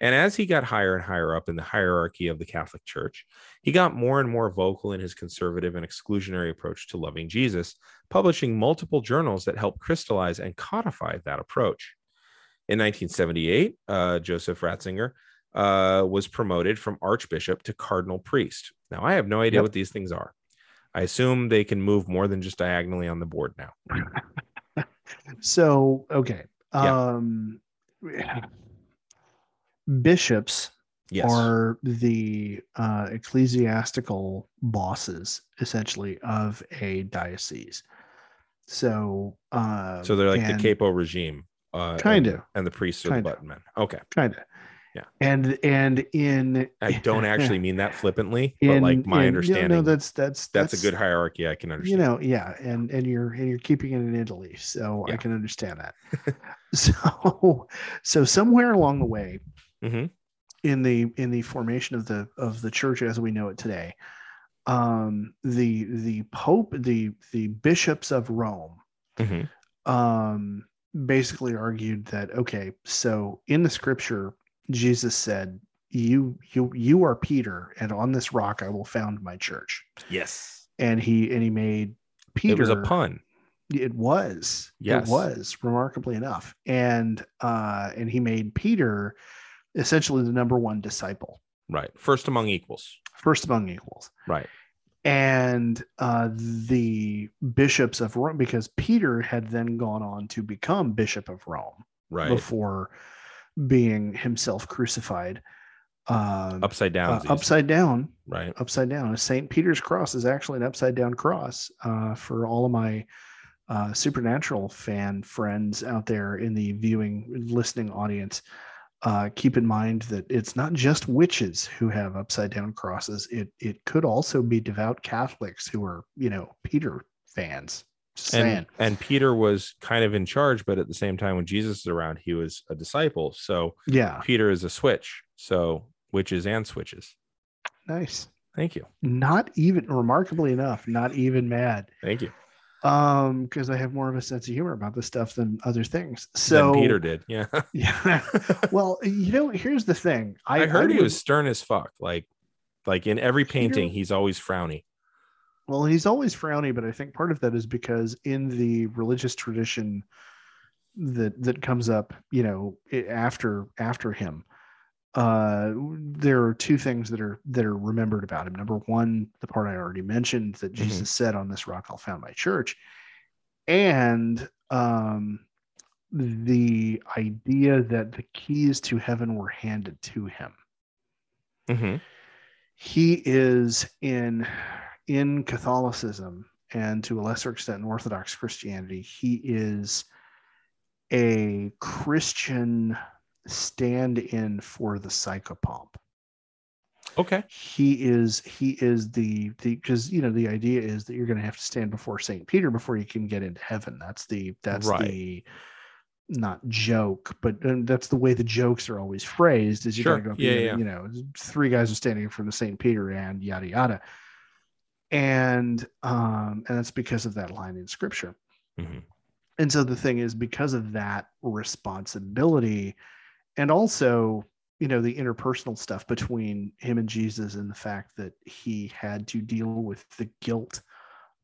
And as he got higher and higher up in the hierarchy of the Catholic Church, he got more and more vocal in his conservative and exclusionary approach to loving Jesus, publishing multiple journals that helped crystallize and codify that approach. In 1978, uh, Joseph Ratzinger uh, was promoted from archbishop to cardinal priest. Now, I have no idea Yep. what these things are. I assume they can move more than just diagonally on the board now. So, okay. Yeah. Um, bishops Yes. are the uh, ecclesiastical bosses, essentially, of a diocese. So, uh, so they're like and- the capo regime. Uh, Kind and- of. And the priests are the Kinda. button men. Okay. kind of Yeah. and and in I don't actually mean that flippantly, but like my in- understanding, no, no that's that's that's, a good hierarchy I can understand. you know yeah and and you're and you're keeping it in italy so i can understand that so so somewhere along the way Mhm. in the in the formation of the of the church as we know it today um the the pope the the bishops of rome Mhm. um basically argued that okay so in the scripture jesus said you you you are peter and on this rock i will found my church Yes. and he and he made peter It was a pun. it was Yes. it was remarkably enough and uh and he made peter essentially the number one disciple Right. First among equals. first among equals Right. and uh, the bishops of Rome, because Peter had then gone on to become bishop of Rome Right. before being himself crucified. Uh, upside down. uh, upside down, Right. upside down. St. Peter's cross is actually an upside down cross uh, for all of my uh, supernatural fan friends out there in the viewing, listening audience. Uh, keep in mind that it's not just witches who have upside down crosses. It it could also be devout Catholics who are, you know, Peter fans. And and Peter was kind of in charge, but at the same time, when Jesus is around, he was a disciple. So Yeah, Peter is a switch. So witches and switches. nice. Thank you. Not even remarkably enough, not even mad. Thank you. Um, because I have more of a sense of humor about this stuff than other things. So Then Peter did. Yeah. Yeah. well, you know, here's the thing. I, heard he would- was stern as fuck. Like, like in every Peter- painting, he's always frowny. Well, he's always frowny, but I think part of that is because in the religious tradition that that comes up, you know, after after him, uh, there are two things that are that are remembered about him. Number one, the part I already mentioned that Mhm. Jesus said, "On this rock I'll found my church," and um, the idea that the keys to heaven were handed to him. Mm-hmm. he is in in catholicism and to a lesser extent in orthodox christianity he is a christian stand-in for the psychopomp Okay. he is he is the the because you know the idea is that you're going to have to stand before saint peter before you can get into heaven that's the that's Right. the not joke but that's the way the jokes are always phrased is you Sure. gotta go up, Yeah, you, yeah. you know three guys are standing in front of saint peter and yada yada and um and that's because of that line in scripture Mhm. and so the thing is because of that responsibility and also you know the interpersonal stuff between him and jesus and the fact that he had to deal with the guilt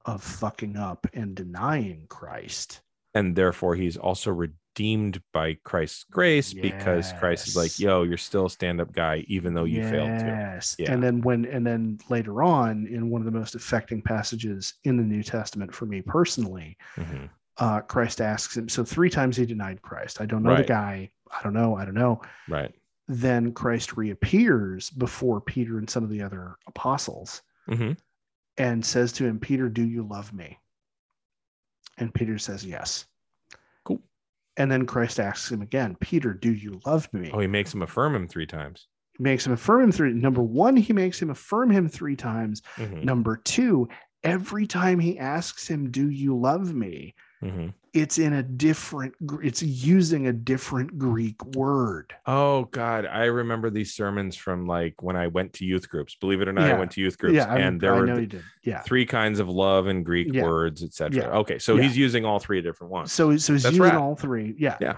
of fucking up and denying christ And therefore, he's also redeemed by Christ's grace because Christ is like, yo, you're still a stand up guy, even though you failed to. yes Yeah. and then when and then later on in one of the most affecting passages in the new testament for me personally Mhm. uh christ asks him so three times he denied christ i don't know Right. the guy i don't know i don't know Right. then Christ reappears before Peter and some of the other apostles hmm and says to him, Peter, do you love me? And Peter says, Yes. Cool. And then Christ asks him again, Peter, do you love me? Oh, he makes him affirm him three times. He makes him affirm him three. Number one, he makes him affirm him three times. Mhm. Number two, every time he asks him, Do you love me? Mhm. It's in a different, it's using a different Greek word. Oh God, I remember these sermons from like when I went to youth groups. Believe it or not, Yeah. I went to youth groups, yeah, and there I were know you did. Yeah. three kinds of love and Greek words, etc. Okay, so he's using all three different ones. So, so he's That's using rad. all three. Yeah. Yeah.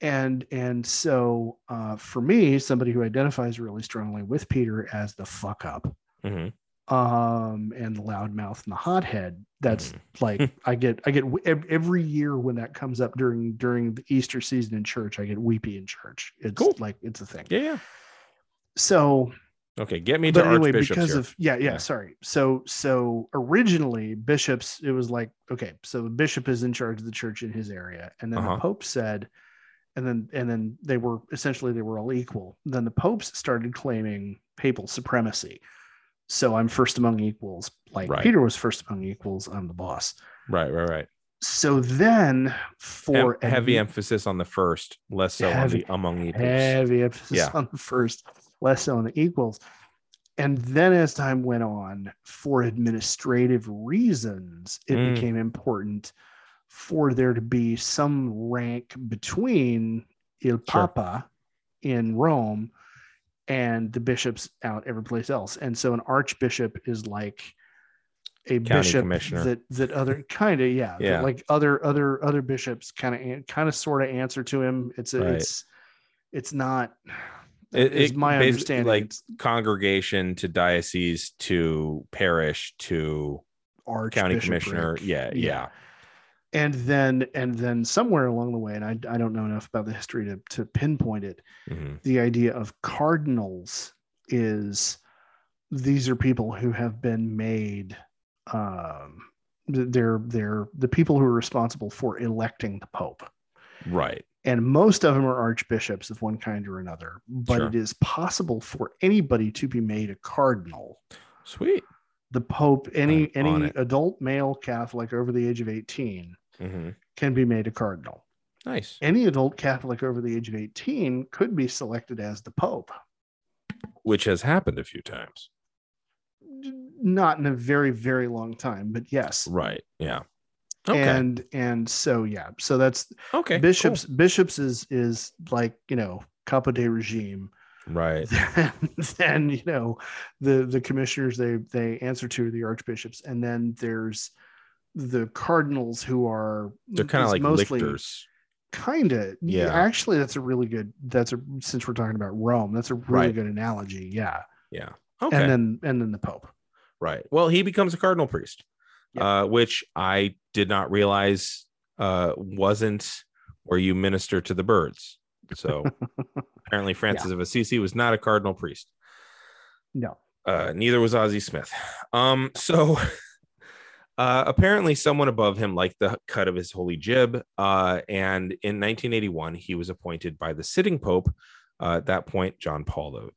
and and so uh, for me, somebody who identifies really strongly with Peter as the fuck up, Mhm. Um, and the loudmouth and the hothead. That's Mhm. like I get I get every year when that comes up during during the Easter season in church. I get weepy in church. It's Cool. like it's a thing. Yeah, yeah. So Okay, get me to anyway archbishops because here. of yeah, yeah Yeah. sorry so so originally bishops it was like okay so the bishop is in charge of the church in his area and then Uh-huh. the pope said and then and then they were essentially they were all equal then the popes started claiming papal supremacy so i'm first among equals like Right. peter was first among equals i'm the boss right, right, right. so then for Hem- heavy emphasis on the first, less so Heavy- on the among equals. heavy emphasis Yeah. on the first, less so on the equals. And then as time went on, for administrative reasons, it Mm. became important for there to be some rank between Il Papa in Rome and the bishops out every place else. And so an archbishop is like a County bishop that that other kind of yeah, Yeah. like other other other bishops kind of kind of sort of answer to him. It's a, Right. it's it's not It- is it my understanding like, Congregation to diocese to parish to county archbishopric. commissioner. Yeah, yeah. And then and then somewhere along the way and I, I don't know enough about the history to, to pinpoint it Mhm. the idea of cardinals is these are people who have been made um they're they're the people who are responsible for electing the pope Right. and most of them are archbishops of one kind or another but Sure. it is possible for anybody to be made a cardinal Sweet. The pope any any it. adult male catholic over the age of 18 hmm can be made a cardinal Nice. any adult catholic over the age of 18 could be selected as the pope Which has happened a few times. not in a very very long time but yes Right. Yeah. Okay. and and so yeah so that's okay. bishops bishops is is like you know capo de regime cool. Right. then, you know the the commissioners they they answer to the archbishops and then there's the cardinals who are They're kind of like mostly lictors. kind of Yeah. actually that's a really good that's a since we're talking about rome that's a really Right. good analogy yeah Yeah. Okay. and then and then the pope Right. Well, he becomes a cardinal priest, uh, which I did not realize uh, wasn't where you minister to the birds. So apparently, Francis of Assisi was not a cardinal priest. no Uh, neither was Ozzie Smith. Um, so uh, apparently, someone above him liked the cut of his holy jib. Uh, and in 1981, he was appointed by the sitting pope, uh, at that point, John Paul II,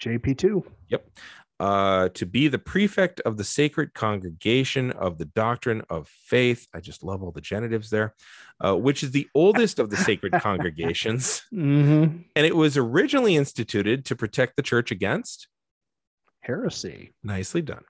jp2 uh, to be the prefect of the sacred congregation of the doctrine of faith. I just love all the genitives there, uh, which is the oldest of the sacred congregations. mm-hmm. And it was originally instituted to protect the church against. heresy Nicely done.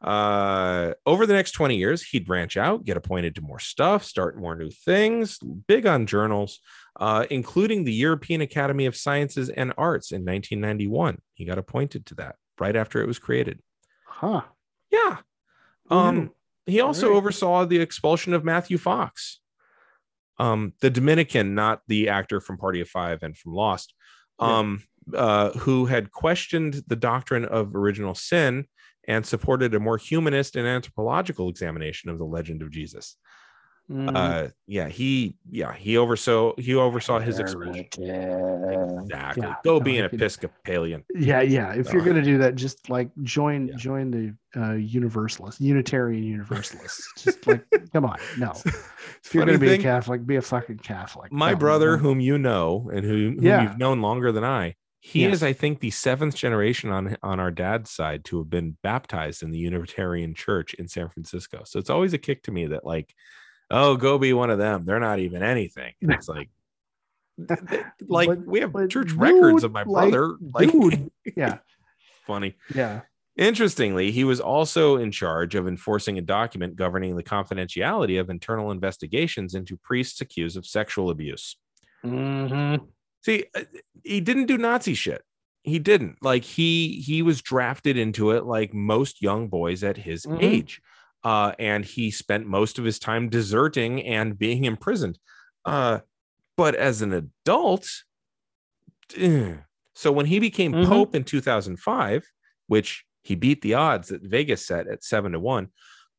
Uh, over the next 20 years, he'd branch out, get appointed to more stuff, start more new things, big on journals, uh, including the European Academy of Sciences and Arts in 1991. He got appointed to that right after it was created. huh Yeah. Um, he also Alright. oversaw the expulsion of Matthew Fox, um, the Dominican, not the actor from Party of Five and from Lost, Yeah. um, uh, who had questioned the doctrine of original sin and supported a more humanist and anthropological examination of the legend of Jesus. Mhm. Uh, yeah, he, yeah, he oversaw he oversaw his expulsion. Exactly. Yeah, Go no, be an Episcopalian. yeah yeah if you're gonna do that just like join Yeah. join the uh universalist unitarian universalists just like come on no if you're Funny gonna be thing, a catholic be a fucking catholic my brother, whom you know and who, whom Yeah. you've known longer than I, he is, I think, the seventh generation on on our dad's side to have been baptized in the Unitarian Church in San Francisco. So it's always a kick to me that like, oh, go be one of them. They're not even anything. And It's like, like But- we have church records of my brother. Like, dude, yeah funny. yeah Interestingly, he was also in charge of enforcing a document governing the confidentiality of internal investigations into priests accused of sexual abuse. Mhm. See, uh, he didn't do Nazi shit. He didn't. Like he he was drafted into it like most young boys at his Mhm. age. Uh, and he spent most of his time deserting and being imprisoned. Uh, but as an adult, eh. so when he became Mhm. pope in 2005, which he beat the odds that Vegas set at seven to one,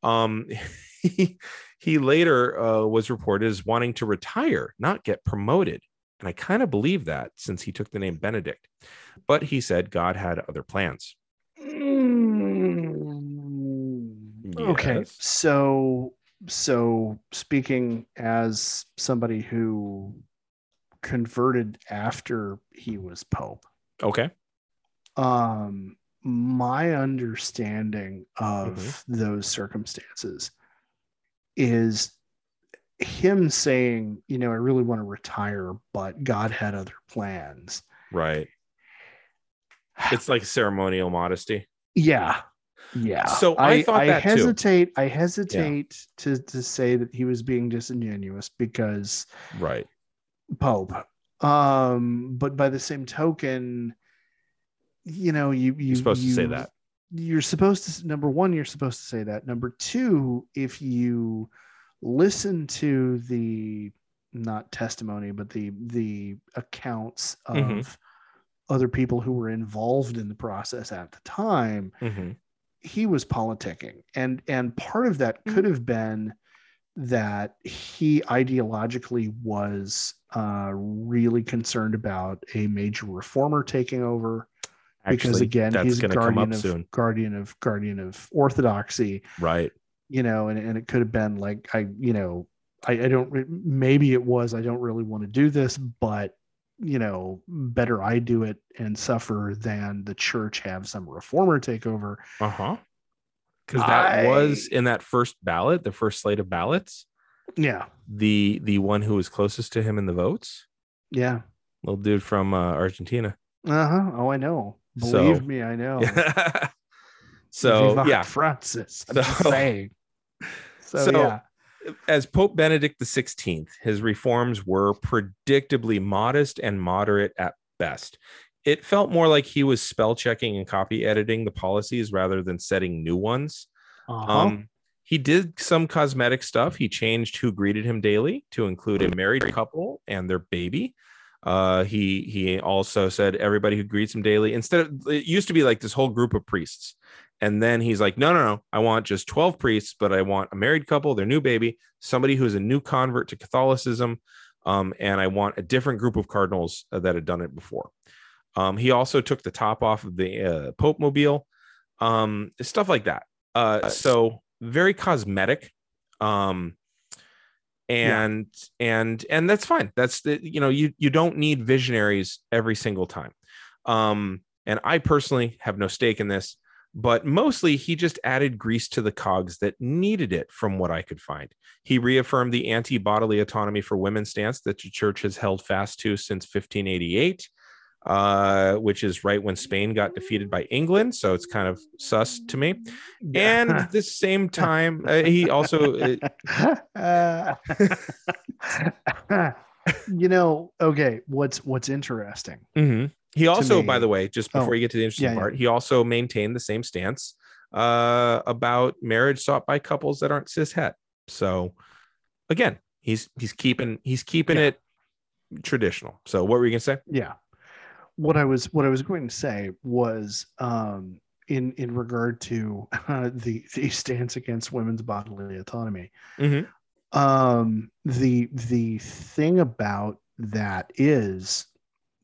um, he, he later uh, was reported as wanting to retire, not get promoted. And I kind of believe that since he took the name Benedict. But he said God had other plans. Okay, Yes. so so speaking as somebody who converted after he was pope, Okay. um, my understanding of Mm-hmm. those circumstances is him saying, you know, I really want to retire, but God had other plans. Right. It's like ceremonial modesty. Yeah. Yeah. So I thought that too. hesitate. I hesitate to to say that he was being disingenuous because Right. Pope. Um, but by the same token, you know, you you You're supposed to say that. You're supposed to number one, you're supposed to say that. Number two, if you listen to the not testimony, but the the accounts of Mhm. other people who were involved in the process at the time, Mhm. He was politicking and and part of that Mm-hmm. could have been that he ideologically was uh, really concerned about a major reformer taking over because again he's a guardian of soon. guardian of guardian of orthodoxy Right. you know and, and it could have been like i you know I, I don't maybe it was i don't really want to do this but you know better i do it and suffer than the church have some reformer take over Uh huh. Because that I- was in that first ballot, the first slate of ballots, yeah the the one who was closest to him in the votes, yeah little dude from uh, Argentina. Uh-huh. Oh, I know. So- Believe me, I know. so Viva yeah, Francis. I'm So- saying. So, So- yeah. As Pope Benedict XVI, his reforms were predictably modest and moderate at best. It felt more like he was spell checking and copy editing the policies rather than setting new ones. Uh-huh. Um, he did some cosmetic stuff. He changed who greeted him daily to include a married couple and their baby. Uh, he he also said everybody who greets him daily instead of it used to be like this whole group of priests, and then he's like, no, no, no, I want just twelve priests, but I want a married couple, their new baby, somebody who's a new convert to Catholicism, um, and I want a different group of cardinals uh, that had done it before. Um, he also took the top off of the uh, Pope mobile, um, stuff like that. Uh, so very cosmetic. Um, and and and that's fine. That's the you know you you don't need visionaries every single time. Um, and I personally have no stake in this, but mostly he just added grease to the cogs that needed it from what I could find. He reaffirmed the anti bodily autonomy for women stance that the church has held fast to since 1588 uh, which is right when Spain got defeated by England. So it's kind of sus to me. And at the same time, uh, he also, uh, you know, okay, what's what's interesting. mhm. He also, by the way, just before Oh, you get to the interesting yeah, yeah. part, he also maintained the same stance uh, about marriage sought by couples that aren't cis het. So again, he's he's keeping he's keeping Yeah. it traditional. So what were you gonna say? Yeah. What I was what I was going to say was um in in regard to uh, the the stance against women's bodily autonomy. Mhm. Um the the thing about that is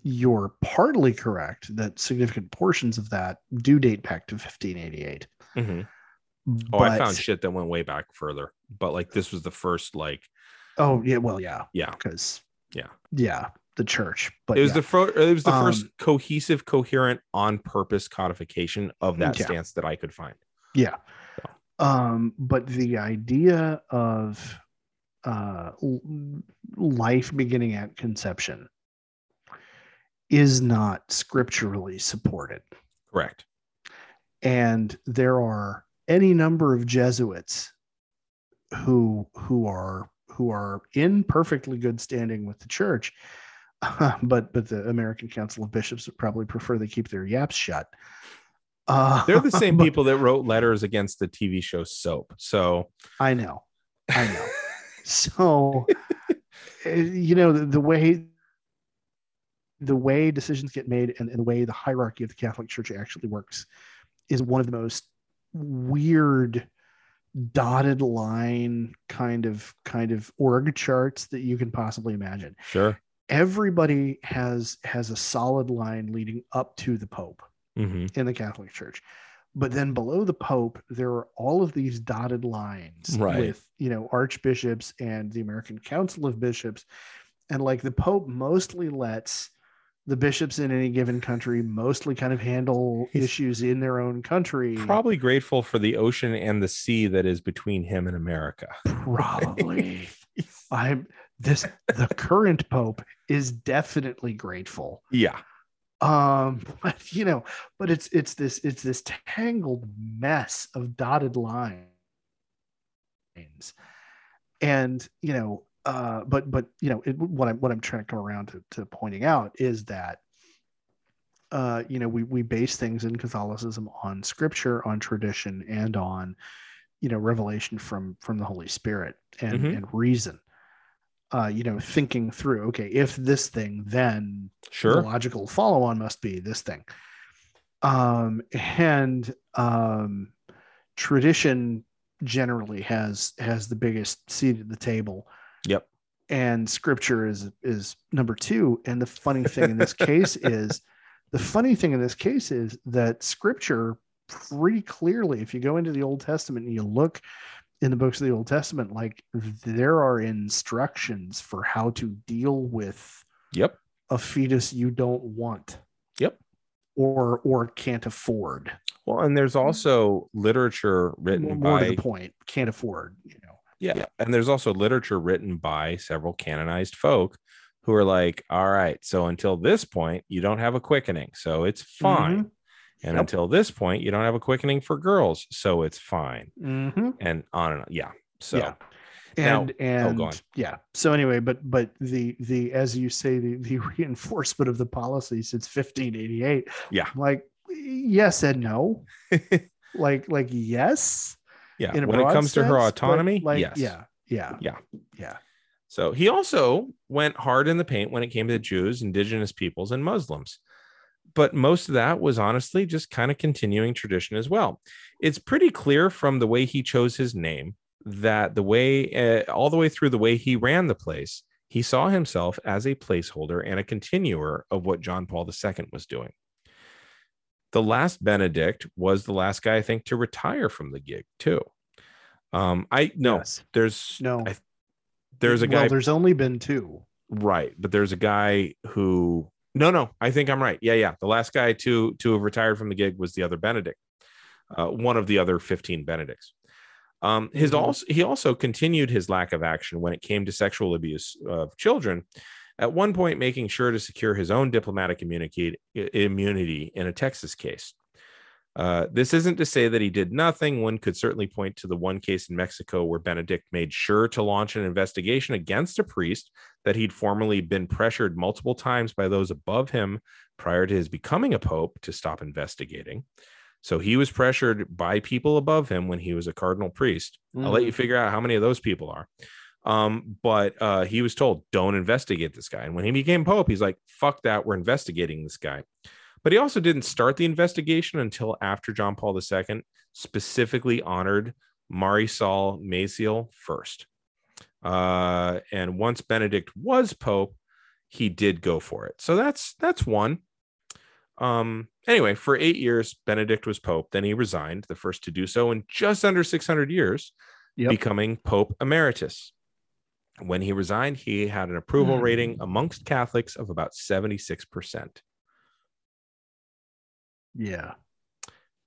you're partly correct that significant portions of that do date back to 1588. Mhm. Oh, I found shit that went way back further, but like this was the first like Oh yeah, well yeah, yeah because Yeah. yeah, the church. But it was yeah. the fir- it was the first Um, cohesive, coherent, on purpose codification of that Yeah. stance that I could find. Yeah. Um, but the idea of uh, life beginning at conception is not scripturally supported. Correct. And there are any number of Jesuits who who are who are in perfectly good standing with the church, but but the American Council of Bishops would probably prefer they keep their yaps shut. Uh, They're the same but- people that wrote letters against the TV show Soap. So I know. I know. so you know the, the way the way decisions get made and, and the way the hierarchy of the Catholic Church actually works is one of the most weird dotted line kind of kind of org charts that you can possibly imagine. Sure. Everybody has has a solid line leading up to the Pope hmm in the Catholic Church. But then below the Pope, there are all of these dotted lines Right. with, you know, archbishops and the American Council of Bishops. And like the Pope mostly lets the bishops in any given country mostly kind of handle He's issues in their own country. Probably grateful for the ocean and the sea that is between him and America. Probably. I'm this the current Pope is definitely grateful. yeah. um but you know but it's it's this it's this tangled mess of dotted lines and you know uh but but you know it, what i'm what i'm trying to come around to, to pointing out is that uh you know we we base things in catholicism on scripture on tradition and on you know revelation from from the holy spirit and Mhm. and reason uh you know thinking through okay if this thing then the Sure. logical follow on must be this thing. Um, and um, tradition generally has has the biggest seat at the table, Yep. and scripture is is number two. And the funny thing in this case is the funny thing in this case is that scripture pretty clearly, if you go into the Old Testament and you look in the books of the Old Testament, like there are instructions for how to deal with Yep. a fetus you don't want. Yep. Or or can't afford. Well, and there's mm-hmm. also literature written More, more to the point, can't afford. Yeah, and there's also literature written by several canonized folk who are like, all right, so until this point, you don't have a quickening, so it's fine. And Yep. until this point, you don't have a quickening for girls, so it's fine. Mhm. And on and on. Yeah. So yeah. Now- And and oh, yeah. So anyway, but but the the as you say the the reinforcement of the policy since 1588. Yeah. Like yes and no. like like yes. Yeah, when it comes to her autonomy, like yes. yeah yeah Yeah. yeah So he also went hard in the paint when it came to Jews, indigenous peoples, and Muslims. But most of that was honestly just kind of continuing tradition as well. It's pretty clear from the way he chose his name that the way, uh, all the way through the way he ran the place, he saw himself as a placeholder and a continuer of what John Paul II was doing. The last Benedict was the last guy, I think, to retire from the gig, too. Um, I no, Yes. there's no I- there's a guy well, there's only been two Right, but there's a guy who no, no, I think I'm right. Yeah, yeah. The last guy to to have retired from the gig was the other Benedict, uh, one of the other 15 Benedicts. Um, his Mhm. also he also continued his lack of action when it came to sexual abuse of children. At one point, making sure to secure his own diplomatic immunity in a Texas case. Uh, this isn't to say that he did nothing. One could certainly point to the one case in Mexico where Benedict made sure to launch an investigation against a priest that he'd formerly been pressured multiple times by those above him prior to his becoming a pope to stop investigating. So he was pressured by people above him when he was a cardinal priest. I'll let you figure out how many of those people are. Um, but uh, he was told, don't investigate this guy. And when he became pope, he's like, fuck that, we're investigating this guy. But he also didn't start the investigation until after John Paul II specifically honored Marcial Maciel first. Uh, and once Benedict was pope, he did go for it. So that's that's one. Um, anyway, for eight years, Benedict was pope. Then he resigned, the first to do so in just under 600 years, Yep. becoming Pope Emeritus. When he resigned, he had an approval Hmm. rating amongst Catholics of about 76%. yeah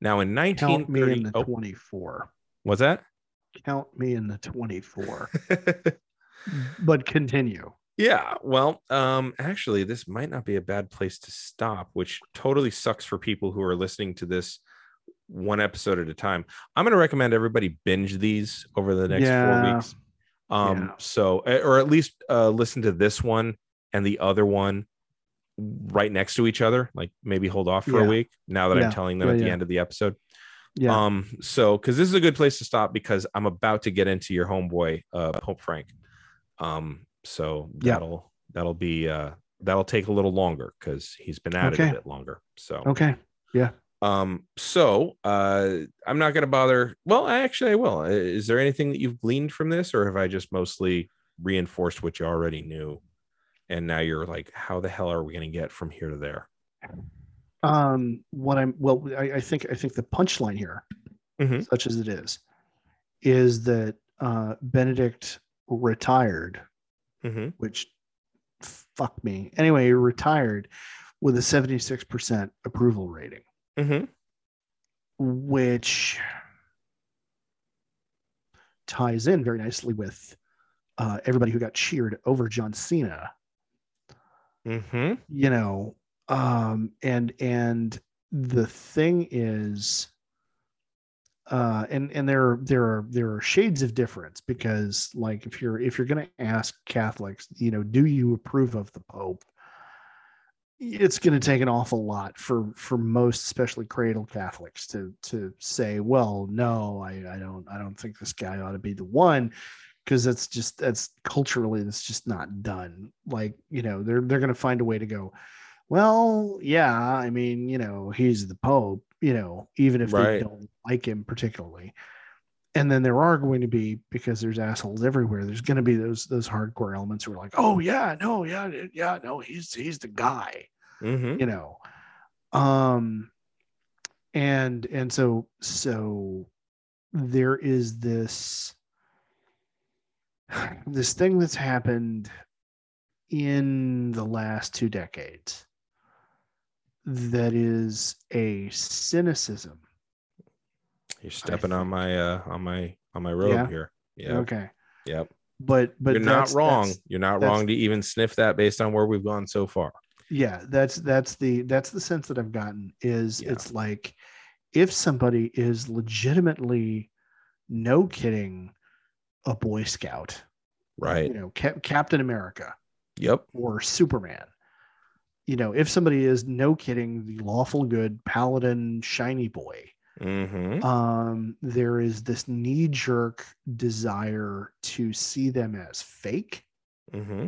Now in count me in the oh, 24 was that? count me in the 24 but continue yeah. Well, um, actually, this might not be a bad place to stop, which totally sucks for people who are listening to this one episode at a time. I'm going to recommend everybody binge these over the next Yeah. four weeks. Um, Yeah. so eh, or at least uh listen to this one and the other one right next to each other, like maybe hold off for Yeah. a week now that Yeah. I'm telling them Yeah, at the end of the episode. yeah Um, so because this is a good place to stop because I'm about to get into your homeboy, uh, Pope Frank. Um, So Yeah. that'll that'll be uh that'll take a little longer because he's been at it a bit longer. So Okay. Um so uh I'm not gonna bother. Well, actually I will. Is there anything that you've gleaned from this, or have I just mostly reinforced what you already knew? And now you're like, how the hell are we gonna get from here to there? Um, what I'm well, I, I think I think the punchline here, Mhm. such as it is, is that uh, Benedict retired, Mm-hmm. which fuck me. Anyway, he retired with a 76% approval rating, Mm-hmm. which ties in very nicely with uh, everybody who got cheered over John Cena Mm-hmm. you know um and and the thing is uh and and there there are there are shades of difference because like if you're if you're going to ask catholics you know do you approve of the pope it's going to take an awful lot for for most especially cradle catholics to to say well no i i don't i don't think this guy ought to be the one because that's just that's culturally that's just not done. Like you know they're they're going to find a way to go well yeah i mean you know he's the pope you know even if they don't like him particularly. And then there are going to be because there's assholes everywhere there's going to be those those hardcore elements who are like oh yeah no yeah yeah no he's he's the guy Mm-hmm. you know um and and so so there is this this thing that's happened in the last two decades that is a cynicism You're stepping on my uh on my on my road Yeah. here. yeah okay Yep. but but You're not wrong. You're not wrong to even sniff that based on where we've gone so far. Yeah that's that's the that's the sense that i've gotten is Yeah. it's like if somebody is legitimately no kidding a boy scout Right. you know Cap- captain america Yep. or superman you know if somebody is no kidding the lawful good paladin shiny boy Mm-hmm. um there is this knee jerk desire to see them as fake Mm-hmm.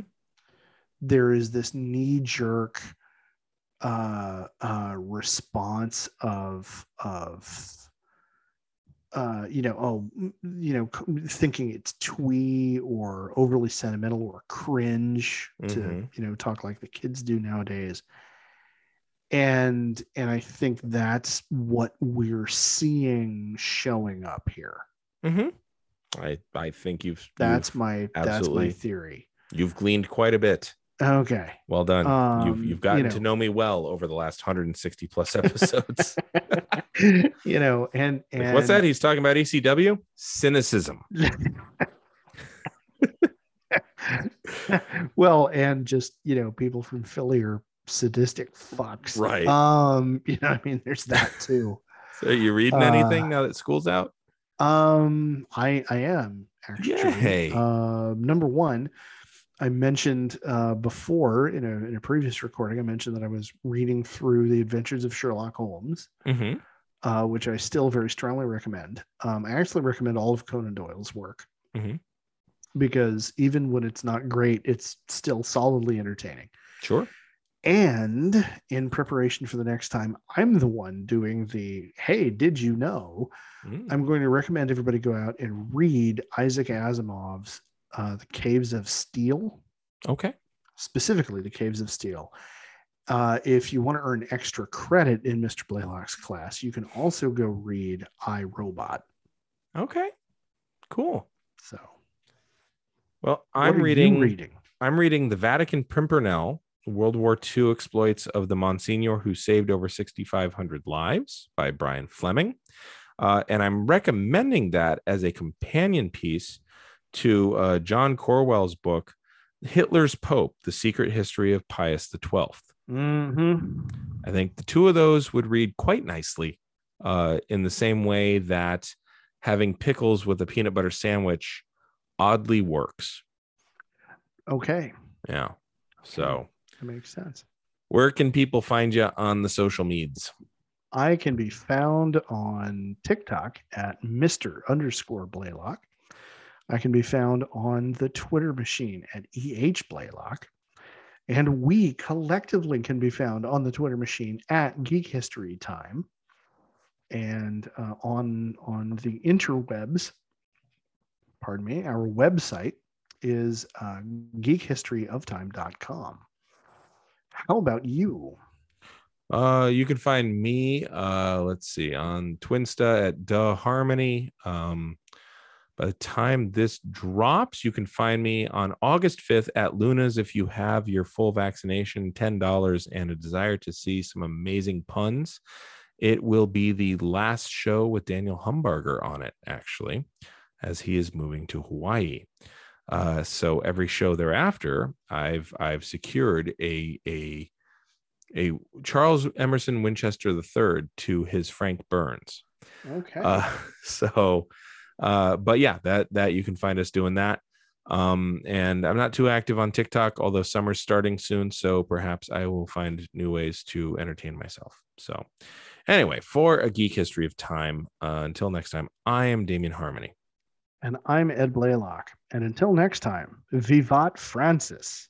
There is this knee jerk uh uh response of of uh you know oh you know thinking it's twee or overly sentimental or cringe to Mhm. you know talk like the kids do nowadays and and i think that's what we're seeing showing up here Mm-hmm. I I think you've that's you've, my that's my theory you've gleaned quite a bit. Okay Well done. you've Um, you've gotten you to know. know me well over the last 160 plus episodes. you know and, and Like, what's that? He's talking about ECW cynicism. well, and just you know, people from Philly are sadistic fucks. Right. Um, you know, I mean, there's that too. So you reading Uh, anything now that school's out? Um, I I am actually. Yay. Um, number one, I mentioned uh, before in a in a previous recording, I mentioned that I was reading through the Adventures of Sherlock Holmes, Mm-hmm. uh, which I still very strongly recommend. Um, I actually recommend all of Conan Doyle's work Mhm. because even when it's not great, it's still solidly entertaining. Sure. And in preparation for the next time, I'm the one doing the hey, did you know? Mm. I'm going to recommend everybody go out and read Isaac Asimov's uh, The Caves of Steel, Okay. specifically The Caves of Steel. Uh, if you want to earn extra credit in Mr. Blaylock's class, you can also go read I Robot. Okay. Cool. So Well, I'm reading, reading. I'm reading the Vatican Pimpernel, World War II exploits of the Monsignor who saved over 6,500 lives by Brian Fleming. Uh, and I'm recommending that as a companion piece to uh, John Cornwell's book, Hitler's Pope, The Secret History of Pius XII. Mm-hmm. I think the two of those would read quite nicely uh, in the same way that having pickles with a peanut butter sandwich oddly works. Okay, Yeah. So, that makes sense. where can people find you on the social meds? I can be found on TikTok at Mr. underscore Blaylock. I can be found on the Twitter machine at EH Blaylock. And we collectively can be found on the Twitter machine at Geek History Time and uh, on on the interwebs. Pardon me. Our website is uh, geekhistoryoftime.com. How about you? Uh, you can find me, uh, let's see, on Twinsta at Duh Harmony. Um, by the time this drops, you can find me on August 5th at Luna's if you have your full vaccination, $10, and a desire to see some amazing puns. It will be the last show with Daniel Humbarger on it, actually, as he is moving to Hawaii. Uh, so every show thereafter, I've I've secured a a a Charles Emerson Winchester III to his Frank Burns. Okay. Uh, so, uh, but yeah, that that you can find us doing that. Um, and I'm not too active on TikTok, although summer's starting soon, so perhaps I will find new ways to entertain myself. So, anyway, for a geek history of time, uh, until next time, I am Damien Harmony. And I'm Ed Blaylock. And until next time, Vivat Francis.